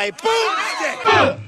is my boomstick.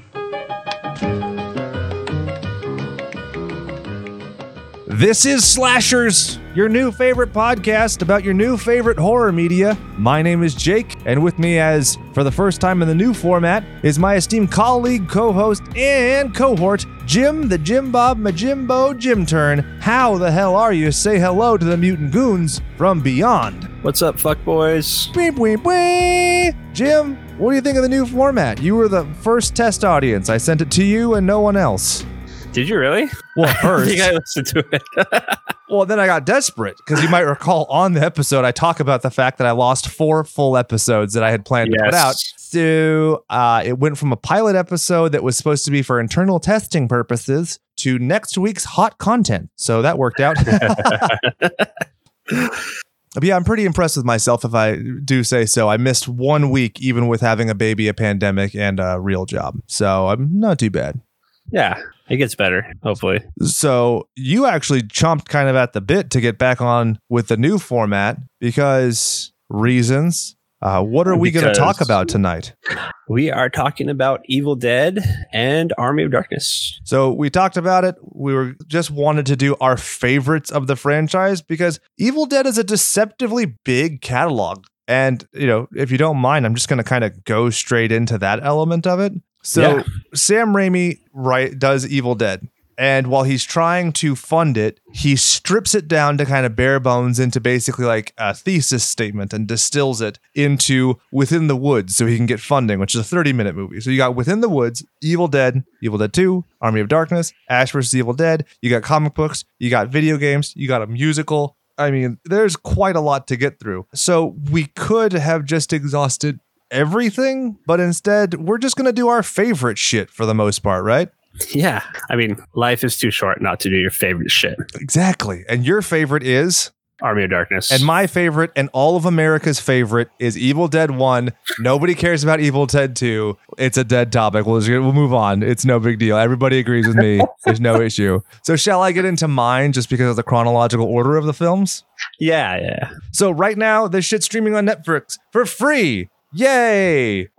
This is Slashers, your new favorite podcast about your new favorite horror media. My name is Jake, and with me, as for the first time in the new format, is my esteemed colleague, co host, and cohort, Jim, the Jim Bob Majimbo Jim Turn. How the hell are you? Say hello to the mutant goons from beyond. What's up, fuckboys? Beep, beep, beep. Jim, what do you think of the new format? You were the first test audience. I sent it to you and no one else. Did you really? Well, I first. think I listened to it. Well, then I got desperate because you might recall on the episode I talk about the fact that I lost four full episodes that I had planned to put out. So uh, it went from a pilot episode that was supposed to be for internal testing purposes to next week's hot content. So that worked out. But yeah, I'm pretty impressed with myself if I do say so. I missed one week, even with having a baby, a pandemic, and a real job. So I'm not too bad. yeah, it gets better, hopefully. So you actually chomped kind of at the bit to get back on with the new format because reasons. Uh, what are we going to talk about tonight? We are talking about Evil Dead and Army of Darkness. So we talked about it. We were just wanted to do our favorites of the franchise because Evil Dead is a deceptively big catalog. And, you know, if you don't mind, I'm just going to kind of go straight into that element of it. So Yeah. Sam Raimi right does Evil Dead. And while he's trying to fund it, he strips it down to kind of bare bones into basically like a thesis statement and distills it into Within the Woods so he can get funding, which is a 30 minute movie. So you got Within the Woods, Evil Dead, Evil Dead 2, Army of Darkness, Ash vs. Evil Dead. You got comic books, you got video games, you got a musical. I mean, there's quite a lot to get through. So we could have just exhausted everything, but instead, we're just going to do our favorite shit for the most part, right? Yeah, I mean, life is too short not to do your favorite shit. Exactly. And your favorite is, Army of Darkness. and my favorite, and all of America's favorite is Evil Dead 1. Nobody cares about Evil Dead 2. It's a dead topic. We'll, just, we'll move on. It's no big deal. Everybody agrees with me. There's no issue. So, shall I get into mine just because of the chronological order of the films? yeah, yeah. So right now, this shit's streaming on Netflix for free. Yay!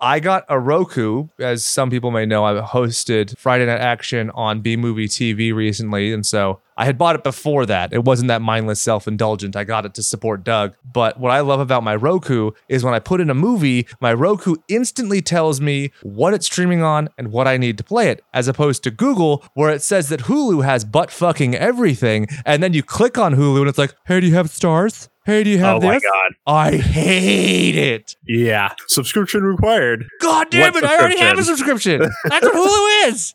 I got a Roku, as some people may know. I hosted Friday Night Action on B Movie TV recently, and so I had bought it before that. It wasn't that mindless self-indulgent. I got it to support Doug. But what I love about my Roku is when I put in a movie, my Roku instantly tells me what it's streaming on and what I need to play it, as opposed to Google, where it says that Hulu has butt fucking everything, and then you click on Hulu and it's like, "Hey, do you have stars? Hey, do you have Oh this?" my god. I hate it. Yeah. Subscription required. God damn What it! I already have a subscription. That's what Hulu is.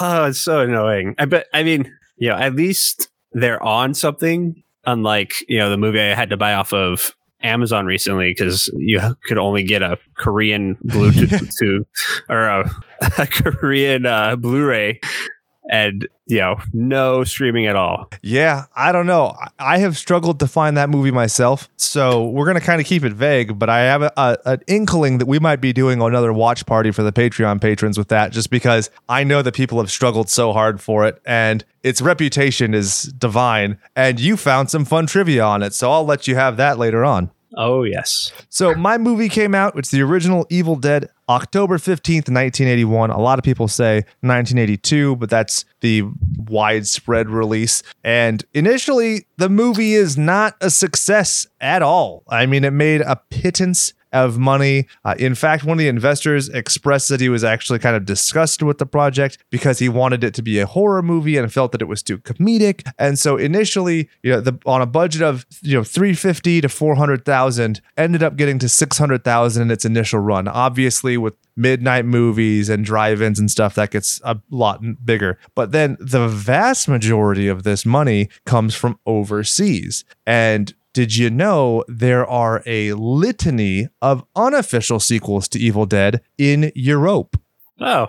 Oh, it's so annoying. I bet. I mean, you know, at least they're on something. Unlike you know the movie I had to buy off of Amazon recently because you could only get a Korean Bluetooth to or a, a Korean uh, Blu-ray, and you know no streaming at all. Yeah, I don't know. I- have struggled to find that movie myself, so we're gonna kind of keep it vague. But I have a, a, an inkling that we might be doing another watch party for the Patreon patrons with that, just because I know that people have struggled so hard for it, and its reputation is divine. And you found some fun trivia on it, so I'll let you have that later on. Oh yes, So my movie came out. It's the original Evil Dead, October 15th, 1981. A lot of people say 1982, but that's the widespread release. And initially, the movie is not a success at all. I mean, it made a pittance of money. Uh, in fact, one of the investors expressed that he was actually kind of disgusted with the project because he wanted it to be a horror movie and felt that it was too comedic. And so initially, you know, the, on a budget of you know 350 to 400,000, ended up getting to 600,000 in its initial run. Obviously, with midnight movies and drive-ins and stuff that gets a lot bigger but then the vast majority of this money comes from overseas and did you know there are a litany of unofficial sequels to Evil Dead in Europe? oh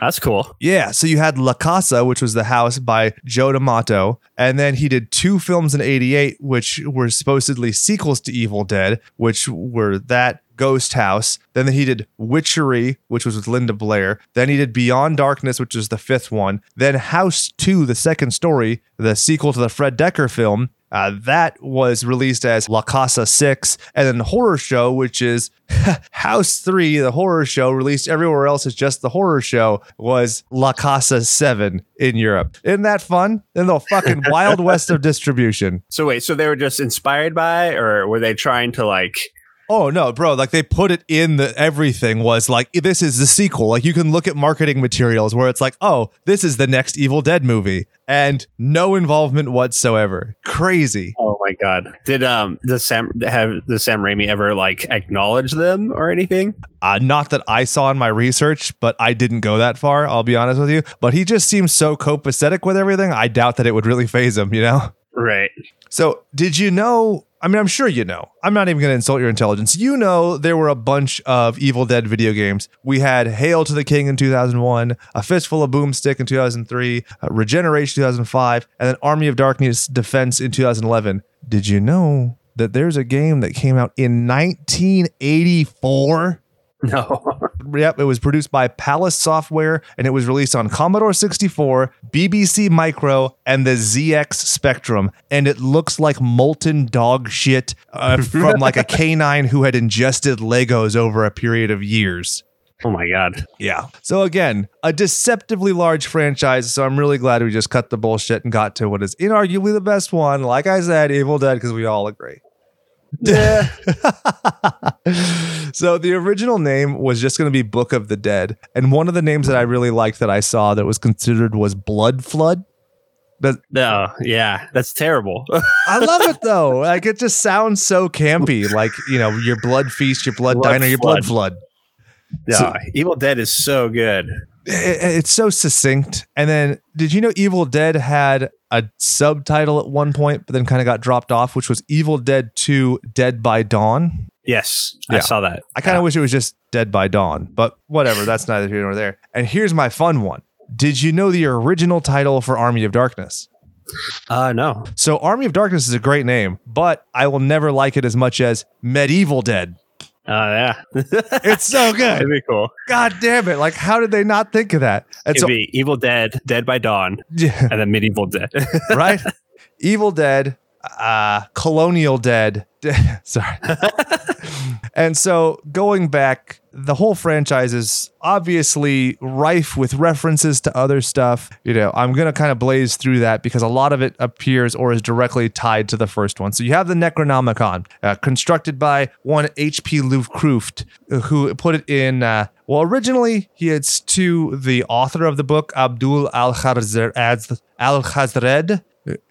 that's cool. Yeah, so you had La Casa, which was the house by Joe D'Amato, and then he did two films in 88, which were supposedly sequels to Evil Dead, which were that Ghost House. Then he did Witchery, which was with Linda Blair. Then he did Beyond Darkness, which is the fifth one. Then House 2, the second story, the sequel to the Fred Dekker film. Uh, that was released as La Casa 6. And then the Horror Show, which is House 3, the horror show, released everywhere else as just the horror show, was La Casa 7 in Europe. Isn't that fun? In the fucking wild west of distribution. So wait, so they were just inspired by, or were they trying to like? Oh no, bro! Like they put it in the everything was like this is the sequel. Like you can look at marketing materials where it's like, oh, this is the next Evil Dead movie, and no involvement whatsoever. Crazy. Oh my god! Did um does Sam have the Sam Raimi ever like acknowledge them or anything? Uh, not that I saw in my research, but I didn't go that far. I'll be honest with you. But he just seems so copacetic with everything. I doubt that it would really phase him. You know. Right. So, did you know? I mean, I'm sure you know. I'm not even going to insult your intelligence. You know, there were a bunch of Evil Dead video games. We had Hail to the King in 2001, A Fistful of Boomstick in 2003, uh, Regeneration 2005, and then Army of Darkness Defense in 2011. Did you know that there's a game that came out in 1984? No. Yep, it was produced by Palace Software and it was released on Commodore 64, BBC Micro, and the ZX Spectrum. And it looks like molten dog shit uh, from like a canine who had ingested Legos over a period of years. oh my god. Yeah. So again, a deceptively large franchise. So I'm really glad we just cut the bullshit and got to what is inarguably the best one. Like I said, Evil Dead, because we all agree. Yeah. so the original name was just going to be Book of the Dead, and one of the names that I really liked that I saw that was considered was Blood Flood. But no. Oh, yeah. That's terrible. I love it though. Like it just sounds so campy. Like you know, your blood feast, your blood, Blood diner, your blood flood. no. So- Evil Dead is so good. It- it's so succinct. And then, did you know Evil Dead had a subtitle at one point, but then kind of got dropped off, which was Evil Dead 2 Dead by Dawn? Yes. Yeah. I saw that. I kind of wish it was just Dead by Dawn, but whatever. That's neither here nor there. And here's my fun one. Did you know the original title for Army of Darkness? Uh no. So, Army of Darkness is a great name, but I will never like it as much as Medieval Dead. Uh yeah. It's so That'd good. be cool. God damn it. Like, how did they not think of that? And It'd so, be Evil Dead, Dead by Dawn, yeah, and then Medieval Dead. right? Evil Dead, uh, Colonial Dead. Sorry. and so going back, the whole franchise is obviously rife with references to other stuff. You know, I'm going to kind of blaze through that because a lot of it appears or is directly tied to the first one. So you have the Necronomicon, uh, constructed by one H.P. Lovecraft, who put it in. Uh, well, originally it's to the author of the book, Abdul Al Khazred,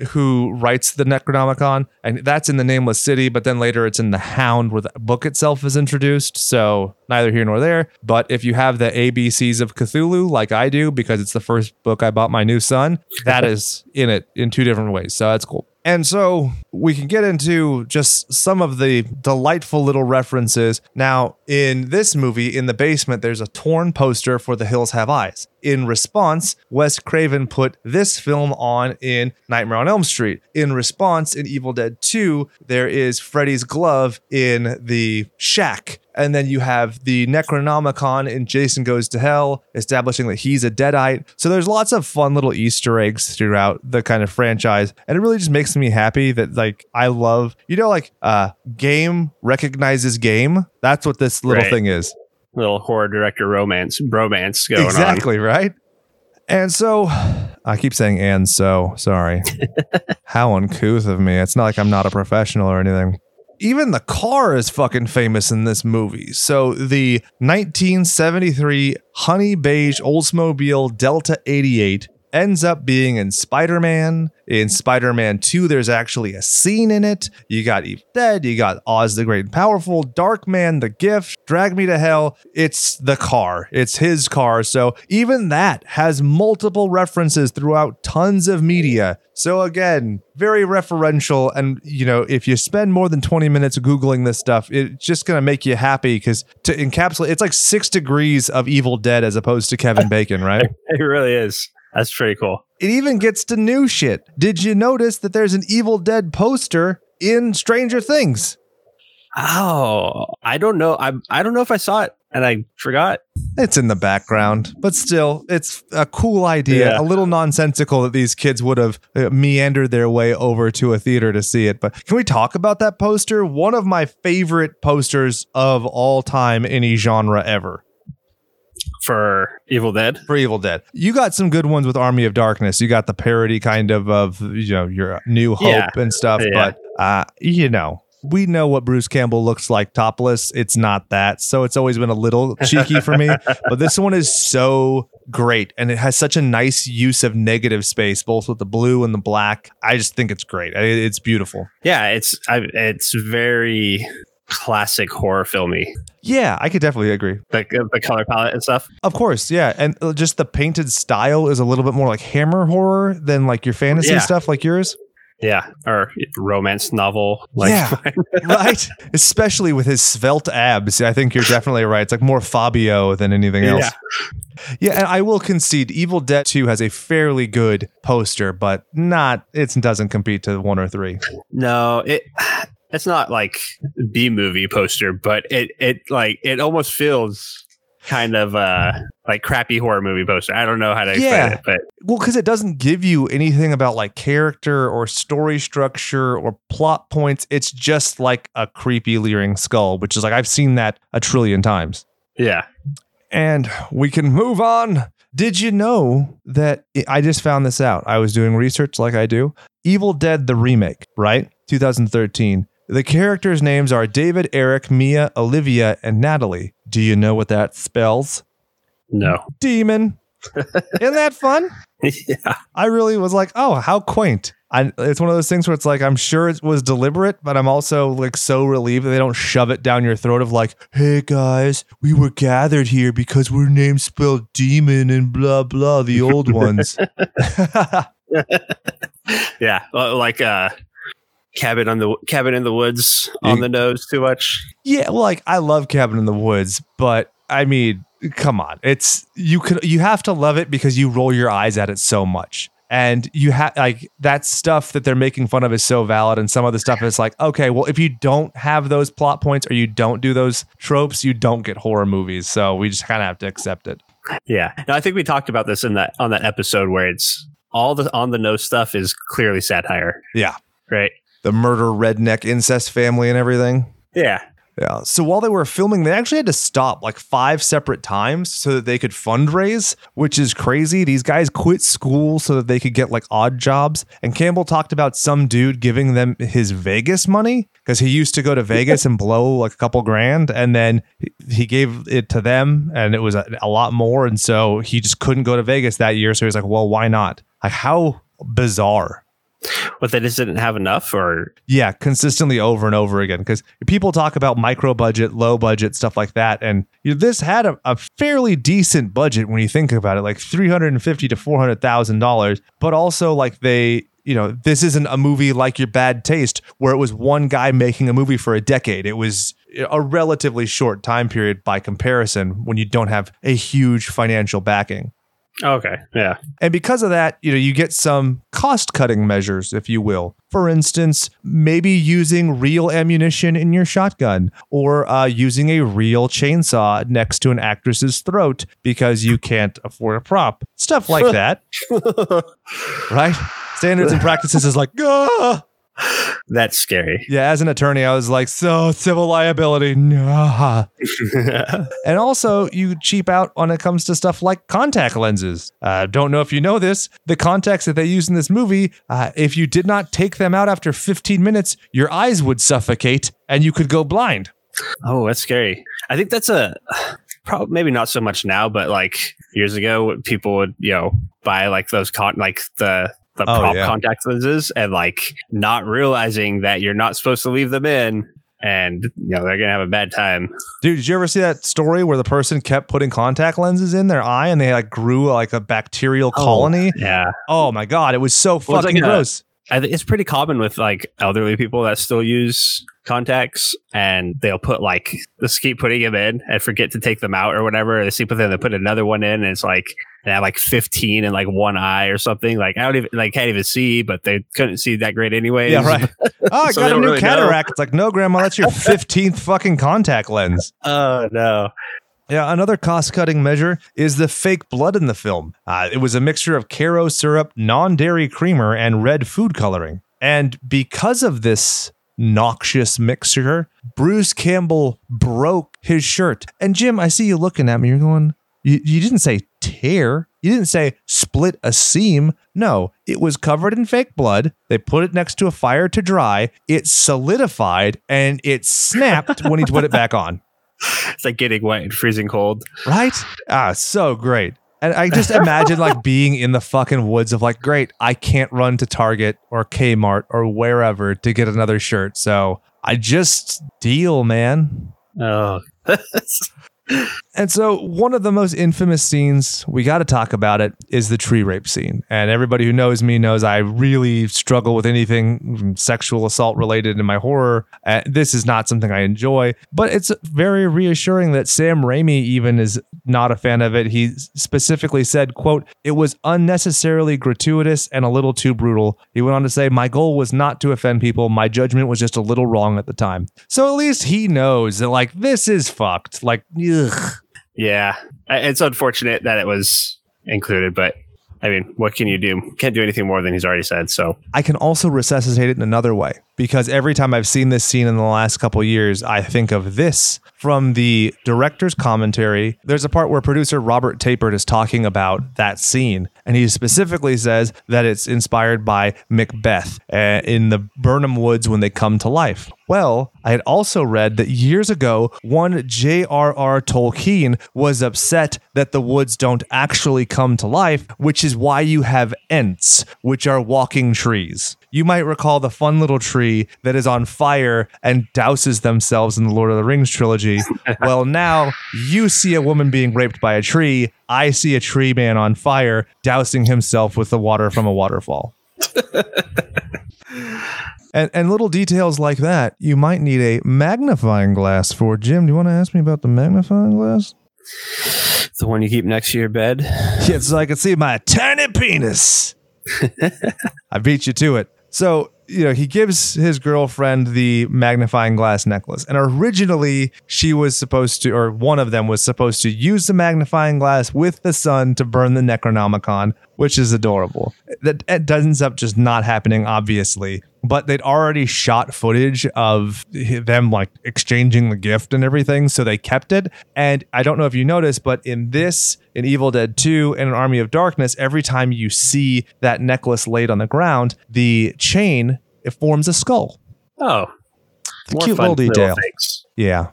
who writes the Necronomicon, and that's in the Nameless City, but then later it's in the Hound where the book itself is introduced. So neither here nor there. But if you have the ABCs of Cthulhu, like I do, because it's the first book I bought my new son, that is in it in two different ways. So that's cool. And so we can get into just some of the delightful little references. Now, in this movie, in the basement, there's a torn poster for The Hills Have Eyes. In response, Wes Craven put this film on in Nightmare on Elm Street. In response, in Evil Dead 2, there is Freddy's glove in the shack. And then you have the Necronomicon in Jason Goes to Hell, establishing that he's a Deadite. So there's lots of fun little Easter eggs throughout the kind of franchise. And it really just makes me happy that, like, I love, you know, like, uh, game recognizes game. That's what this little Right. thing is. Little horror director romance, bromance going on. exactly, right? And so I keep saying and so, sorry. How uncouth of me. It's not like I'm not a professional or anything. Even the car is fucking famous in this movie. So the 1973 honey beige Oldsmobile Delta 88 ends up being in Spider-Man. In Spider-Man 2, there's actually a scene in it. You got Evil Dead, you got Oz the Great and Powerful, Darkman, The Gift, Drag Me to Hell. It's the car. It's his car. So even that has multiple references throughout tons of media. So again, very referential. And you know, if you spend more than 20 minutes Googling this stuff, it's just gonna make you happy because to encapsulate it's like six degrees of Evil Dead as opposed to Kevin Bacon, right? It really is. That's pretty cool. It even gets to new shit. Did you notice that there's an Evil Dead poster in Stranger Things? Oh, I don't know. I I don't know if I saw it and I forgot. It's in the background, but still, it's a cool idea. Yeah. A little nonsensical that these kids would have uh, meandered their way over to a theater to see it. But can we talk about that poster? One of my favorite posters of all time, any genre ever. For Evil Dead, for Evil Dead. You got some good ones with Army of Darkness. You got the parody kind of of you know your New Hope Yeah. and stuff, Yeah. but uh you know, we know what Bruce Campbell looks like topless. It's not that. So it's always been a little cheeky for me, but this one is so great and it has such a nice use of negative space both with the blue and the black. I just think it's great. It's beautiful. yeah, it's I, it's very classic horror filmy. Yeah, I could definitely agree. The, the color palette and stuff. Of course, yeah, and uh, just the painted style is a little bit more like Hammer horror than like your fantasy Yeah. stuff like yours. Yeah, or romance novel. Like Yeah. right? Especially with his svelte abs. I think you're definitely right. It's like more Fabio than anything else. Yeah. Yeah, and I will concede Evil Dead 2 has a fairly good poster, but not it doesn't compete to 1 or 3. No, it it's not like B movie poster, but it it like it almost feels kind of uh like crappy horror movie poster. I don't know how to explain Yeah. it, but Well, cuz it doesn't give you anything about like character or story structure or plot points. It's just like a creepy leering skull, which is like I've seen that a trillion times. yeah. And we can move on. Did you know that I just found this out? I was doing research like I do. Evil Dead, the remake, right? 2013. The characters' names are David, Eric, Mia, Olivia, and Natalie. Do you know what that spells? No. Demon. Isn't that fun? yeah. I really was like, oh, how quaint. I, it's one of those things where it's like, I'm sure it was deliberate, but I'm also like so relieved that they don't shove it down your throat of like, hey guys, we were gathered here because we're named spelled demon and blah blah, the old ones. Yeah. Like uh cabin on the cabin in the woods on the nose too much. yeah, Well, like I love Cabin in the Woods, but I mean, come on. It's you could you have to love it because you roll your eyes at it so much. And you have like that stuff that they're making fun of is so valid, and some of the stuff is like, okay, well, if you don't have those plot points or you don't do those tropes, you don't get horror movies. So we just kind of have to accept it. Yeah. No, I think we talked about this in that on that episode where it's all the on the nose stuff is clearly satire. Yeah. Right. The murder, redneck, incest family, and everything. Yeah. Yeah. So while they were filming, they actually had to stop like five separate times so that they could fundraise, which is crazy. These guys quit school so that they could get like odd jobs. And Campbell talked about some dude giving them his Vegas money because he used to go to Vegas and blow like a couple grand. And then he- gave it to them and it was a, a lot more. And so he just couldn't go to Vegas that year. So he was like, well, why not? Like, how bizarre. But they just didn't have enough or Yeah, consistently over and over again. Because people talk about micro budget, low budget, stuff like that. And you know, this had a, a fairly decent budget when you think about it, like three hundred and fifty to four hundred thousand dollars. But also like they you know, this isn't a movie like your bad taste where it was one guy making a movie for a decade. It was a relatively short time period by comparison when you don't have a huge financial backing. Okay. Yeah. And because of that, you know, you get some cost cutting measures, if you will. For instance, maybe using real ammunition in your shotgun or uh, using a real chainsaw next to an actress's throat because you can't afford a prop. Stuff like that, right? Standards and practices is like, ah. That's scary. yeah, as an attorney, I was like, so civil liability. Nah. And also, you cheap out when it comes to stuff like contact lenses. Uh, don't know if you know this. The contacts that they use in this movie, uh, if you did not take them out after 15 minutes, your eyes would suffocate and you could go blind. oh, that's scary. I think that's a probably maybe not so much now, but like years ago, people would you know buy like those con like the the Oh, prop yeah. contact lenses and like not realizing that you're not supposed to leave them in, and you know they're gonna have a bad time. Dude, did you ever see that story where the person kept putting contact lenses in their eye and they like grew like a bacterial oh, colony? Yeah. Oh, my God. It was so Well, fucking like gross. I think it's pretty common with like elderly people that still use contacts and they'll put like just keep putting them in and forget to take them out or whatever. They sleep with it, they put another one in and it's like they have like 15 in like one eye or something. Like I don't even like can't even see, but they couldn't see that great anyway. Yeah, right. Oh, I So got a new really know. cataract. It's like, no, grandma, that's your 15th fucking contact lens. Oh no. Yeah, another cost cutting measure is the fake blood in the film. Uh, it was a mixture of Karo syrup, non dairy creamer, and red food coloring. And because of this noxious mixture, Bruce Campbell broke his shirt. And Jim, I see you looking at me. You're going, you, you didn't say tear. You didn't say split a seam. No, it was covered in fake blood. They put it next to a fire to dry. It solidified and it snapped when he put it back on. It's like getting wet and freezing cold. Right? Ah, so great. And I just imagine like being in the fucking woods of like, great, I can't run to Target or Kmart or wherever to get another shirt. So I just deal, man. Oh, And so, one of the most infamous scenes, we got to talk about it, is the tree rape scene. And everybody who knows me knows I really struggle with anything sexual assault related in my horror. Uh, this is not something I enjoy, but it's very reassuring that Sam Raimi even is not a fan of it. He specifically said, quote, it was unnecessarily gratuitous and a little too brutal. He went on to say, my goal was not to offend people. My judgment was just a little wrong at the time. So at least he knows that like, this is fucked. Like, ugh. Yeah. It's unfortunate that it was included, but I mean, what can you do? Can't do anything more than he's already said. So I can also resuscitate it in another way because every time I've seen this scene in the last couple years, I think of this from the director's commentary. There's a part where producer Robert Tapert is talking about that scene, and he specifically says that it's inspired by Macbeth uh, in the Birnam Woods when they come to life. Well, I had also read that years ago, one J.R.R. Tolkien was upset that the woods don't actually come to life, which is why you have Ents, which are walking trees. You might recall the fun little tree that is on fire and douses themselves in the Lord of the Rings trilogy. well, now you see a woman being raped by a tree. I see a tree man on fire dousing himself with the water from a waterfall. And, and little details like that, you might need a magnifying glass for. Jim, do you want to ask me about the magnifying glass? the one you keep next to your bed. Yeah, so I can see my tiny penis. I beat you to it. So, you know, he gives his girlfriend the magnifying glass necklace. And originally, she was supposed to, or one of them was supposed to use the magnifying glass with the sun to burn the Necronomicon, which is adorable. That it ends up just not happening, obviously. But they'd already shot footage of them like exchanging the gift and everything. So they kept it. And I don't know if you noticed, but in this, in Evil Dead 2 and an Army of Darkness, every time you see that necklace laid on the ground, the chain it forms a skull. Oh, more cute little detail. things. Yeah.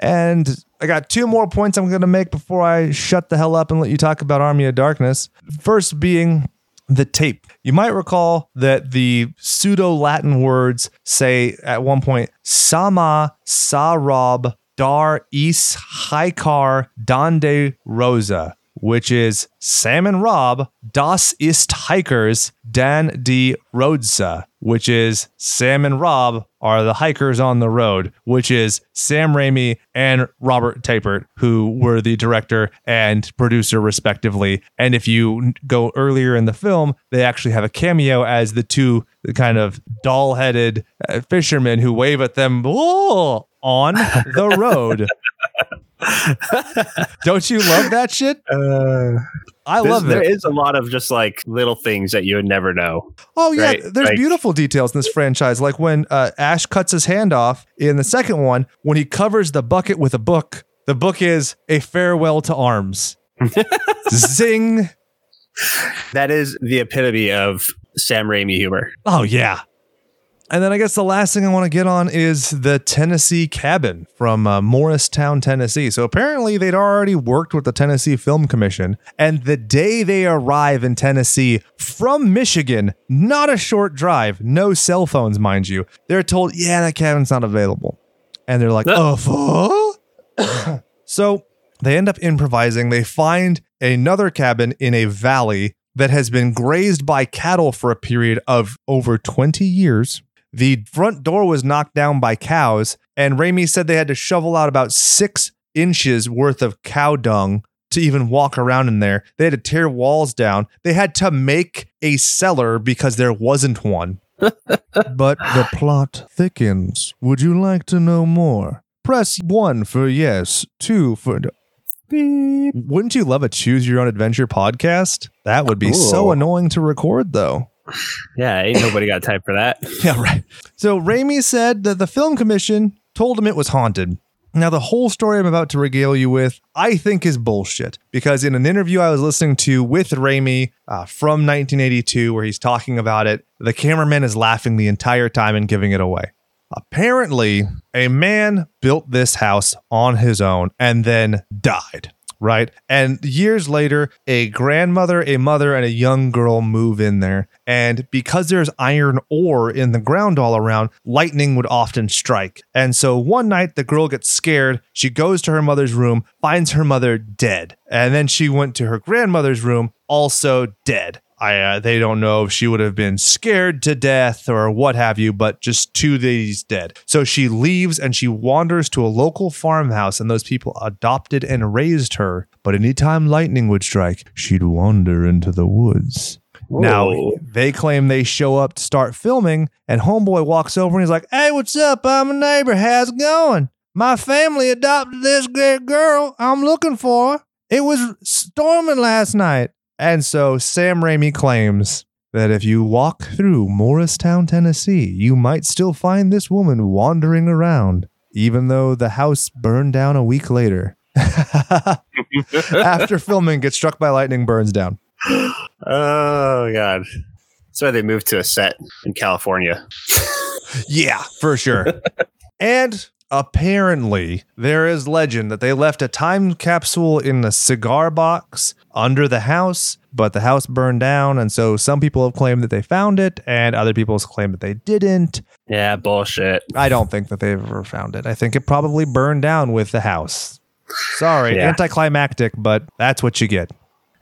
And I got two more points I'm going to make before I shut the hell up and let you talk about Army of Darkness. First being the tape. You might recall that the pseudo Latin words say at one point, Sama Sarab Dar Is Haikar Dande Rosa, which is Sam and Rob, Das ist Hikers, Dan die Roadsa, which is Sam and Rob are the hikers on the road, which is Sam Raimi and Robert Tapert, who were the director and producer respectively. And if you go earlier in the film, they actually have a cameo as the two kind of doll-headed uh, fishermen who wave at them on the road. Don't you love that shit? I There's- love There it. is a lot of just like little things that you would never know. Oh yeah, Right, there's like- beautiful details in this franchise, like when uh, Ash cuts his hand off in the second one when he covers the bucket with a book. The book is a farewell to arms. Zing! That is the epitome of Sam Raimi humor. Oh yeah. And then I guess the last thing I want to get on is the Tennessee cabin from uh, Morristown, Tennessee. So apparently they'd already worked with the Tennessee Film Commission. And the day they arrive in Tennessee from Michigan, not a short drive, no cell phones, mind you, they're told, yeah, that cabin's not available. And they're like, oh, fuck? so they end up improvising. They find another cabin in a valley that has been grazed by cattle for a period of over 20 years. The front door was knocked down by cows, and Raimi said they had to shovel out about six inches worth of cow dung to even walk around in there. They had to tear walls down. They had to make a cellar because there wasn't one. but the plot thickens. Would you like to know more? Press one for yes, two for. no. beep. Wouldn't you love a choose your own adventure podcast? That would be so annoying to record, though. Yeah, ain't nobody got time for that. Yeah, right. So Raimi said that the film commission told him it was haunted. Now, the whole story I'm about to regale you with, I think is bullshit. Because in an interview I was listening to with Raimi uh, from 1982, where he's talking about it, the cameraman is laughing the entire time and giving it away. Apparently, a man built this house on his own and then died. Right. And years later, a grandmother, a mother, and a young girl move in there. And because there's iron ore in the ground all around, lightning would often strike. And so one night, the girl gets scared. She goes to her mother's room, finds her mother dead. And then she went to her grandmother's room, also dead. I, uh, they don't know if she would have been scared to death or what have you, but just two days dead. So she leaves and she wanders to a local farmhouse, and those people adopted and raised her. But anytime lightning would strike, she'd wander into the woods. Now they claim they show up to start filming, and Homeboy walks over and he's like, "Hey, what's up? I'm a neighbor. How's it going? My family adopted this great girl. I'm looking for her. It was storming last night." And so Sam Raimi claims that if you walk through Morristown, Tennessee, you might still find this woman wandering around, even though the house burned down a week later. After filming, gets struck by lightning, burns down. Oh god. That's why they moved to a set in California. Yeah, for sure. and apparently, there is legend that they left a time capsule in a cigar box under the house, but the house burned down. And so some people have claimed that they found it, and other people have claimed that they didn't. Yeah, bullshit. I don't think that they've ever found it. I think it probably burned down with the house. Sorry, Yeah. anticlimactic, but that's what you get.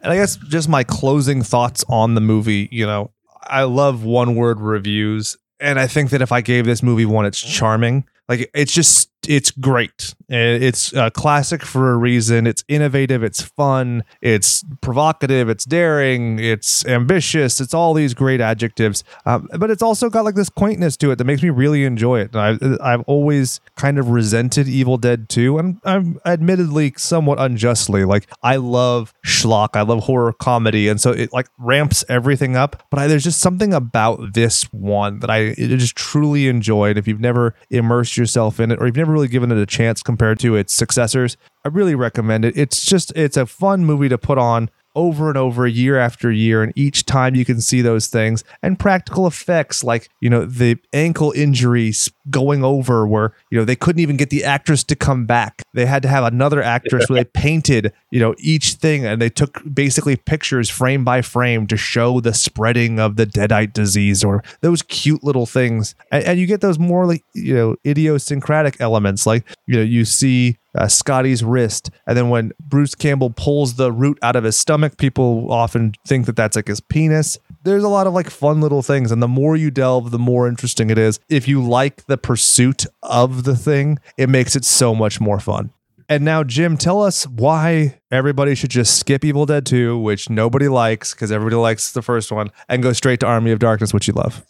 And I guess just my closing thoughts on the movie, you know, I love one word reviews. And I think that if I gave this movie one, it's charming. Like it's just, it's great. It's a classic for a reason. It's innovative. It's fun. It's provocative. It's daring. It's ambitious. It's all these great adjectives. Um, but it's also got like this quaintness to it that makes me really enjoy it. And I, I've always kind of resented Evil Dead 2, and I'm admittedly somewhat unjustly. Like I love schlock. I love horror comedy, and so it like ramps everything up. But I, there's just something about this one that I just truly enjoyed. If you've never immersed yourself in it, or you've never really given it a chance compared to its successors, I really recommend it. It's just it's a fun movie to put on over and over year after year and each time you can see those things and practical effects like you know the ankle injuries going over where you know they couldn't even get the actress to come back. They had to have another actress where they painted you know each thing and they took basically pictures frame by frame to show the spreading of the deadite disease or those cute little things. And, and you get those more like you know idiosyncratic elements like you know you see uh, Scotty's wrist. And then when Bruce Campbell pulls the root out of his stomach, people often think that that's like his penis. There's a lot of like fun little things. And the more you delve, the more interesting it is. If you like the pursuit of the thing, it makes it so much more fun. And now, Jim, tell us why everybody should just skip Evil Dead 2, which nobody likes because everybody likes the first one, and go straight to Army of Darkness, which you love.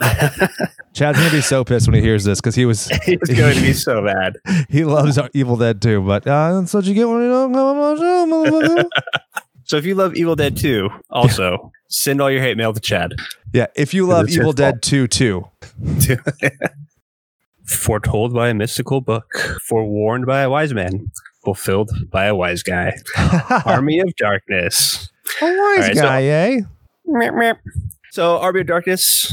Chad's gonna be so pissed when he hears this because he was it's going to be so bad. he loves Evil Dead too, but uh, that's what you get when you don't come on my show, motherfucker. So if you love Evil Dead 2, also send all your hate mail to Chad. yeah, if you love Evil. Dead 2 too. Foretold by a mystical book, forewarned by a wise man, fulfilled by a wise guy. Army of Darkness. A wise right, so- guy, eh? So Army of Darkness,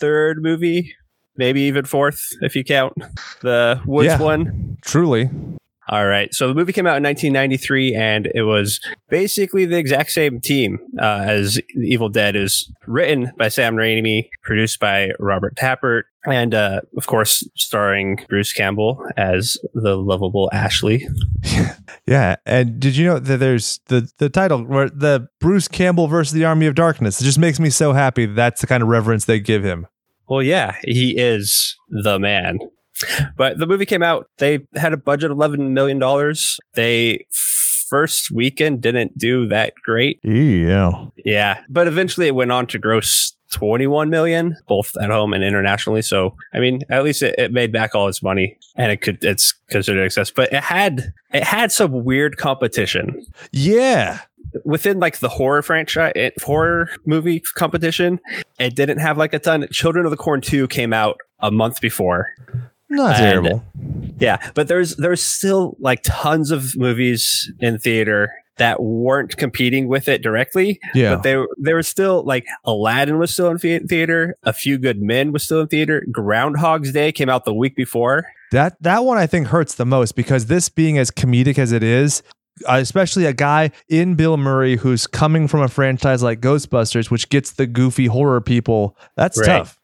third movie, maybe even fourth if you count the Woods Yeah. one. Truly. All right. So the movie came out in 1993, and it was basically the exact same team uh, as Evil Dead. is written by Sam Raimi, produced by Robert Tapert, and uh, of course, starring Bruce Campbell as the lovable Ashley. Yeah, and did you know that there's the the title where the Bruce Campbell versus the Army of Darkness? It just makes me so happy. That's the kind of reverence they give him. Well, yeah, he is the man. But the movie came out. They had a budget of $11 million. They first weekend didn't do that great. Yeah. Yeah, but eventually it went on to gross 21 million, both at home and internationally. So, I mean, at least it, it made back all its money and it could, it's considered a success, but it had, it had some weird competition Yeah. within like the horror franchise, it, horror movie competition. It didn't have like a ton. Children of the Corn 2 came out a month before. Not And- terrible. Yeah, but there's there's still like tons of movies in theater that weren't competing with it directly. Yeah. But they were they were still like Aladdin was still in theater. A Few Good Men was still in theater. Groundhog's Day came out the week before. That that one I think hurts the most because this being as comedic as it is, uh, especially a guy in Bill Murray who's coming from a franchise like Ghostbusters, which gets the goofy horror people, that's Right. tough.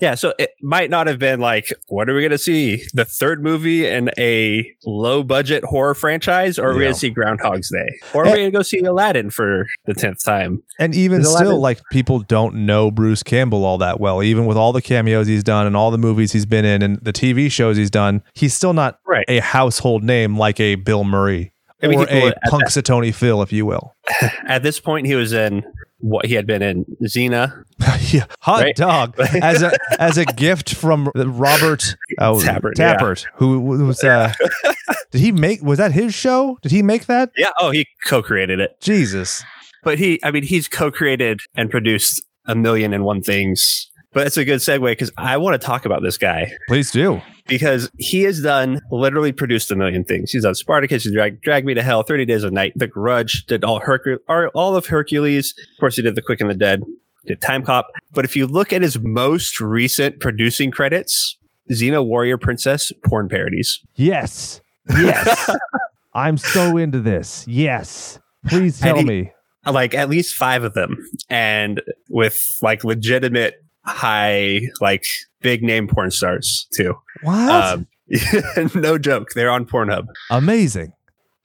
Yeah, so it might not have been like, what are we going to see? The third movie in a low budget horror franchise, or are we going to see Groundhog's Day? Or are we going to go see Aladdin for the 10th time? And even still, Aladdin- like people don't know Bruce Campbell all that well. Even with all the cameos he's done and all the movies he's been in and the TV shows he's done, he's still not Right. a household name like a Bill Murray I mean, or a Punxsutawney Phil, if you will. At this point, he was in what he had been in Xena. yeah, hot Right. dog as a as a gift from Robert oh, Tapert, yeah. Who was uh, did he make? Was that his show? Did he make that? Yeah. Oh, he co created it. Jesus, But he, I mean, he's co created and produced a million and one things. But it's a good segue because I want to talk about this guy please do. because he has done literally produced a million things. He's done Spartacus, he drag, Drag Me to Hell, 30 Days of Night, The Grudge, did all Hercule, all of Hercules. Of course, he did The Quick and the Dead, did Time Cop. But if you look at his most recent producing credits, Xena Warrior Princess porn parodies. Yes, yes, I'm so into this. Yes, please tell he- me. like at least five of them and with like legitimate high like big name porn stars too What? um no joke they're on pornhub Amazing.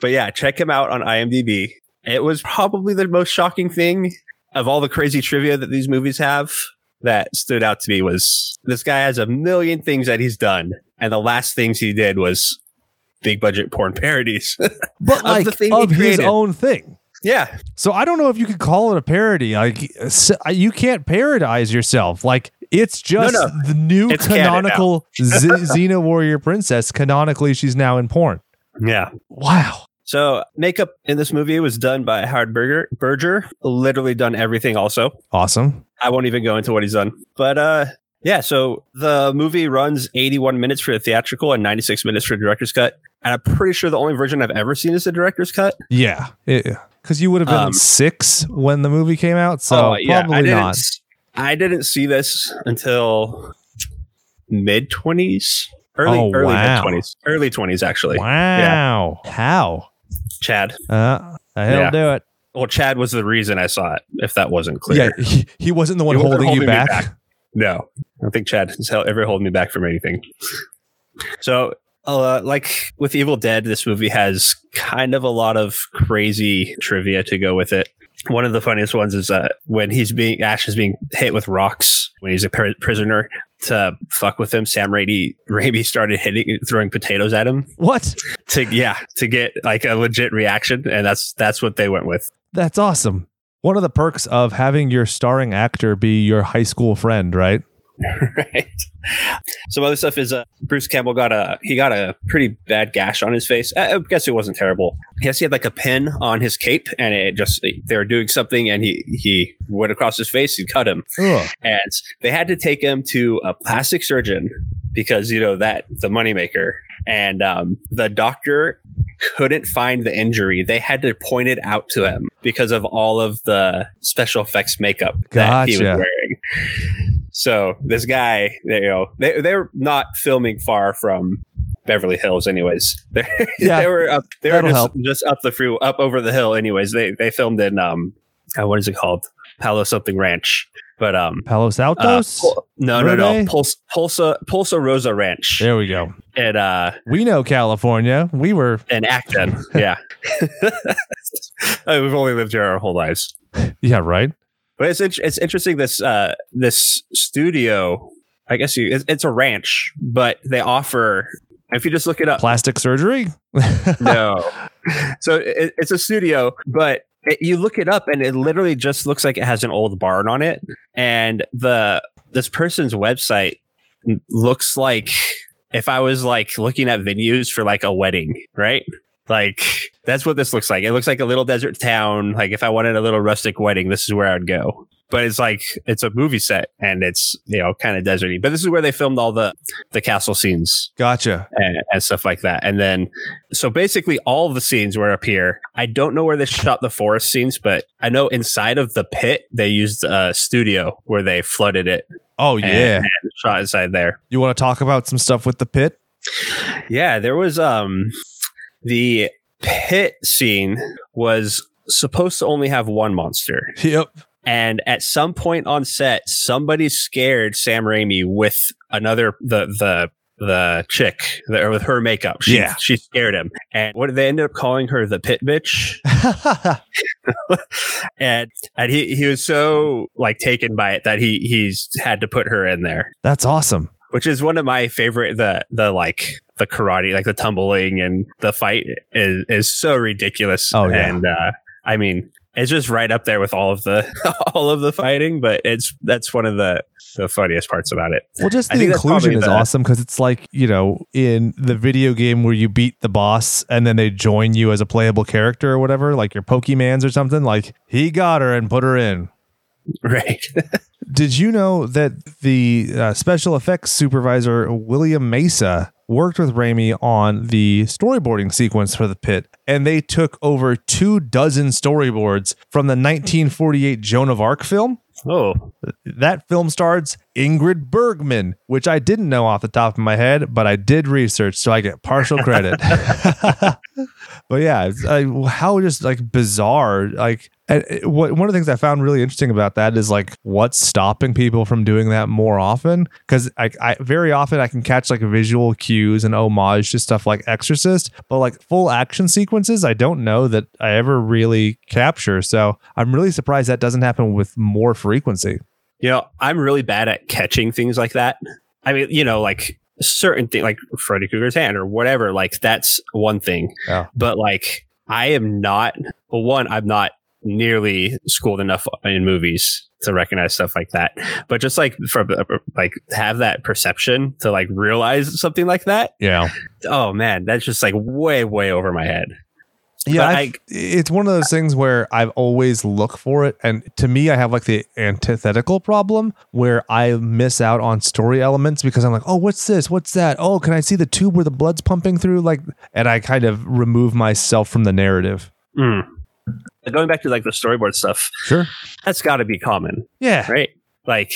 but yeah check him out on imdb it was probably the most shocking thing of all the crazy trivia that these movies have that stood out to me was this guy has a million things that he's done and the last things he did was big budget porn parodies But like of his own thing. Yeah So I don't know if you could call it a parody. Like you can't parodize yourself. Like it's just no. the new It's canonical Z- Xena Warrior Princess. Canonically, she's now in porn. yeah Wow. So makeup in this movie was done by Howard Berger. Berger literally done everything. Also, Awesome. I won't even go into what he's done. But uh, yeah. So the movie runs 81 minutes for the theatrical and 96 minutes for the director's cut. And I'm pretty sure the only version I've ever seen is the director's cut. Yeah. Because you would have been Um, six when the movie came out. So Oh, I probably didn't. not. I didn't see this until mid 20s, early Oh, early wow. mid 20s, early 20s actually. Wow. How? Chad. Uh, he'll Yeah. do it. Well, Chad was the reason I saw it. If that wasn't clear. Yeah. He, he wasn't the one wasn't holding, you back. back. No, I don't think Chad has ever held me back from anything. So, uh, like with Evil Dead, this movie has kind of a lot of crazy trivia to go with it. One of the funniest ones is uh, when he's being Ash is being hit with rocks when he's a pr- prisoner. To fuck with him, Sam Raimi, Raimi started hitting, throwing potatoes at him What? to yeah to get like a legit reaction, and that's that's what they went with. That's awesome. One of the perks of having your starring actor be your high school friend, right? right. Some other stuff is uh, Bruce Campbell got a he got a pretty bad gash on his face. I, I guess it wasn't terrible. Yes, he had like a pin on his cape, and it just they were doing something, and he he went across his face and cut him, Ugh. and they had to take him to a plastic surgeon because you know that the moneymaker, and um, the doctor couldn't find the injury. They had to point it out to him because of all of the special effects makeup that he was wearing. So this guy, you know, they they're not filming far from Beverly Hills, anyways. They Yeah, they were up, they were just, help. just up the free, up over the hill, anyways. They they filmed in um, uh, what is it called, Palo something Ranch, but um. Palos Uh, Altos? Pul- no, no, no. Verde? Polsa, Polsa Rosa Ranch there we go. And uh, We know California. We were, in Acton. yeah, Uh, we've only lived here our whole lives. yeah, right? But it's it's interesting this uh this studio. I guess you it's, it's a ranch, but they offer. If you just look it up, Plastic surgery? no. So it, it's a studio, but it, you look it up and it literally just looks like it has an old barn on it and the this person's website looks like if i was like looking at venues for like a wedding right like that's what this looks like it looks like a little desert town like if i wanted a little rustic wedding this is where i'd go but it's like it's a movie set and it's you know kind of deserty but this is where they filmed all the the castle scenes Gotcha. and, and stuff like that. And then, so basically, all the scenes were up here. I don't know where they shot the forest scenes, but I know inside of the pit they used a studio where they flooded it. Oh and- yeah. and shot inside there. You want to talk about some stuff with the pit? Yeah, there was um the pit scene was supposed to only have one monster. Yep. And at some point on set, somebody scared Sam Raimi with another the the the chick the, with her makeup. She, Yeah. she scared him. And what did they end up calling her? The pit bitch. and and he he was so like taken by it that he he's had to put her in there, That's awesome. Which is one of my favorite. The the like the karate, like the tumbling and the fight is is so ridiculous. Oh, yeah. and uh, I mean. It's just right up there with all of the all of the fighting, but it's that's one of the the funniest parts about it. Well, just the inclusion is the- awesome because it's like, you know, in the video game where you beat the boss and then they join you as a playable character or whatever, like your Pokemans or something, like he got her and put her in. Right. Did you know that the uh, special effects supervisor, William Mesa, worked with Raimi on the storyboarding sequence for the pit? And they took over two dozen storyboards from the 1948 Joan of Arc film. oh, That film stars Ingrid Bergman, which I didn't know off the top of my head, but I did research, so I get partial credit. but yeah, it's, uh, how just like bizarre. Like, it- what one of the things I found really interesting about that is like what's stopping people from doing that more often? Because I, I very often I can catch like visual cues and homage to stuff like Exorcist, but like full action sequences, I don't know that I ever really capture. So I'm really surprised that doesn't happen with more frequency. you know, I'm really bad at catching things like that. I mean, you know, like certain thing like Freddy Krueger's hand or whatever, like that's one thing. Yeah. But like I am not well, one, I'm not nearly schooled enough in movies to recognize stuff like that. But just like for like have that perception to like realize something like that. Yeah. Oh man, that's just like way, way over my head. Yeah, I've- it's one of those things where I've always looked for it, and to me, I have like the antithetical problem where I miss out on story elements because I'm like, oh, what's this? What's that? Oh, can I see the tube where the blood's pumping through? Like, and I kind of remove myself from the narrative. Mm. Going back to like the storyboard stuff, Sure. that's got to be common. Yeah. right? Like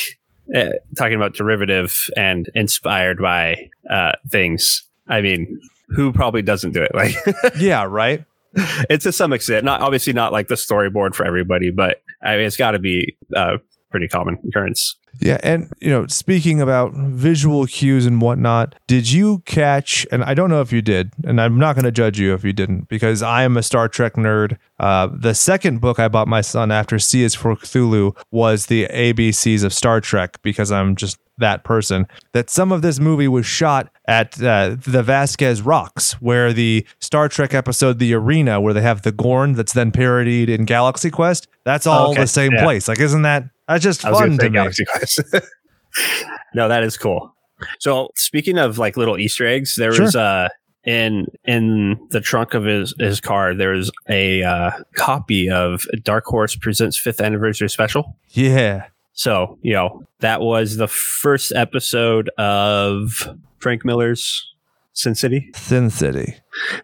uh, talking about derivative and inspired by uh, things. I mean, who probably doesn't do it? Like, Yeah. Right. it's to some extent, not obviously not like the storyboard for everybody, but I mean, it's got to be uh, pretty common occurrence. Yeah, and you know, speaking about visual cues and whatnot, did you catch? And I don't know if you did, and I'm not going to judge you if you didn't, because I am a Star Trek nerd. Uh, the second book I bought my son after C is for Cthulhu was the ABCs of Star Trek, because I'm just that person. That some of this movie was shot at uh, the Vasquez Rocks, where the Star Trek episode "The Arena," where they have the Gorn that's then parodied in Galaxy Quest. That's all Okay, the same yeah. place. Like, isn't that? That's just fun to me. Quest. no, that is cool. So speaking of like little Easter eggs, there Sure. was uh in in the trunk of his his car there's a uh, copy of Dark Horse Presents Fifth Anniversary Special. Yeah. So, you know, that was the first episode of Frank Miller's Sin City. Sin City.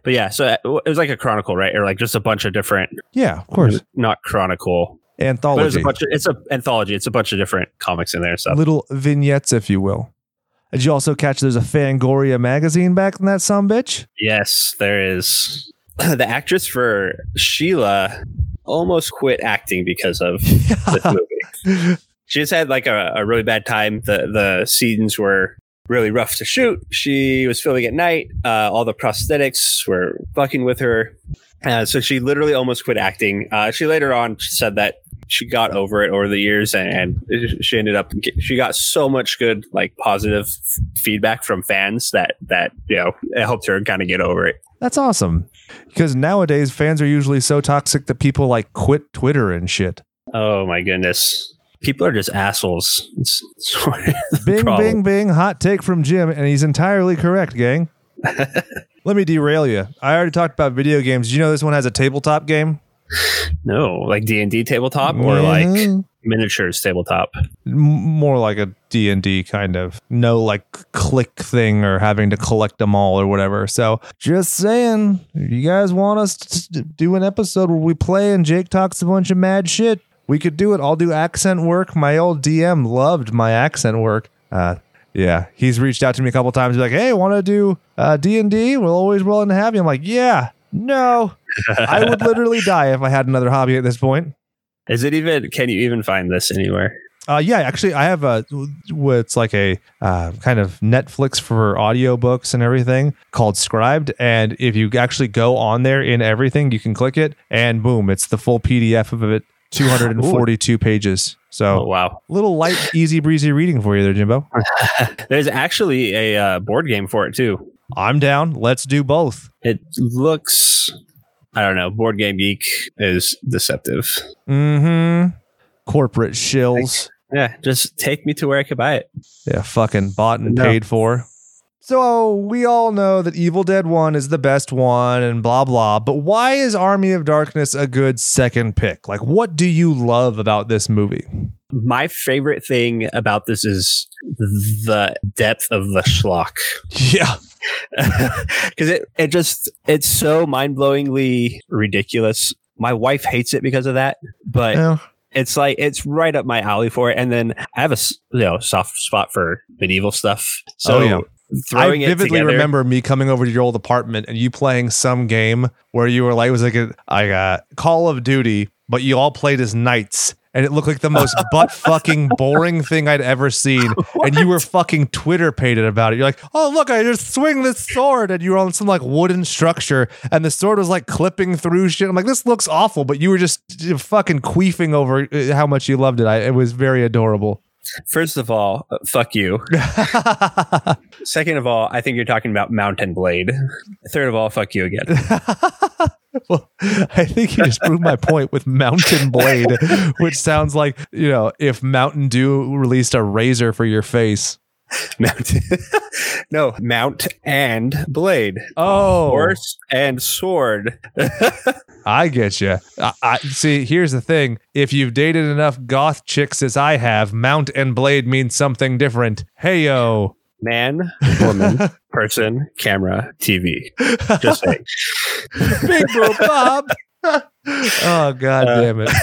But yeah, so it was like a chronicle, right? Or like just a bunch of different, Yeah, of course. not chronicle, but it's Anthology. a bunch of, it's a anthology. It's a bunch of different comics in there So. Little vignettes, if you will. Did you also catch there's a Fangoria magazine back in that some bitch? Yes, there is. The actress for Sheila almost quit acting because of this movie. She just had like a, a really bad time. The the scenes were really rough to shoot. She was filming at night. Uh, all the prosthetics were fucking with her. Uh, so she literally almost quit acting. Uh, she later on said that she got over it over the years, and, and she ended up she got so much good like positive feedback from fans that that you know it helped her kind of get over it. That's awesome. Because nowadays fans are usually so toxic that people like quit Twitter and shit. Oh my goodness. People are just assholes. It's, it's Bing, bing, bing. Hot take from Jim, and he's entirely correct, gang. Let me derail you. I already talked about video games. Did you know this one has a tabletop game? No, like D and D tabletop or like Mhm. miniatures tabletop. More like a D&D kind of. No like click thing or having to collect them all or whatever. So, just saying, if you guys want us to do an episode where we play and Jake talks a bunch of mad shit, we could do it. I'll do accent work. My old DM loved my accent work. Uh yeah, he's reached out to me a couple times. He's like, "Hey, want to do uh, D and D? We're always willing to have you." I'm like, "Yeah, no, I would literally die if I had another hobby at this point." Is it even? Can you even find this anywhere? Uh, yeah, actually, I have a what's like a uh, kind of Netflix for audiobooks and everything called Scribd. And if you actually go on there in everything, you can click it, and boom, it's the full PDF of it, 242 pages. So, Oh wow! little light, easy breezy reading for you there, Jimbo. There's actually a uh, board game for it too. I'm down. Let's do both. It looks. I don't know. Board Game Geek is deceptive. Mm-hmm. Corporate shills. Yeah, just take me to where I could buy it. Yeah, fucking bought and No. paid for. So we all know that Evil Dead 1 is the best one and blah blah, but why is Army of Darkness a good second pick? Like what do you love about this movie? My favorite thing about this is the depth of the schlock. Yeah. because it it just it's so mind blowingly ridiculous. My wife hates it because of that, but Yeah. it's like it's right up my alley for it. And then I have a you know soft spot for medieval stuff. So Oh, yeah. I vividly remember me coming over to your old apartment and you playing some game where you were like it was like a like a Call of Duty, but you all played as knights. And it looked like the most butt fucking boring thing I'd ever seen. And you were fucking Twitter pated about it. You're like, oh look, I just swing this sword, and you were on some like wooden structure, and the sword was like clipping through shit. I'm like, this looks awful, but you were just fucking queefing over uh, how much you loved it. I, it was very adorable. First of all, uh, fuck you. Second of all, I think you're talking about Mountain Blade. Third of all, fuck you again. well, I think you just proved my point with Mountain Blade, which sounds like, you know, if Mountain Dew released a razor for your face. Mount, no, Mount and Blade. Oh, Horse and sword. I get you. I, I see. Here's the thing: if you've dated enough goth chicks as I have, Mount and Blade means something different. Hey yo, Man, woman, person, camera, TV. Just saying. Big Bro Bob. Oh god Uh, damn it!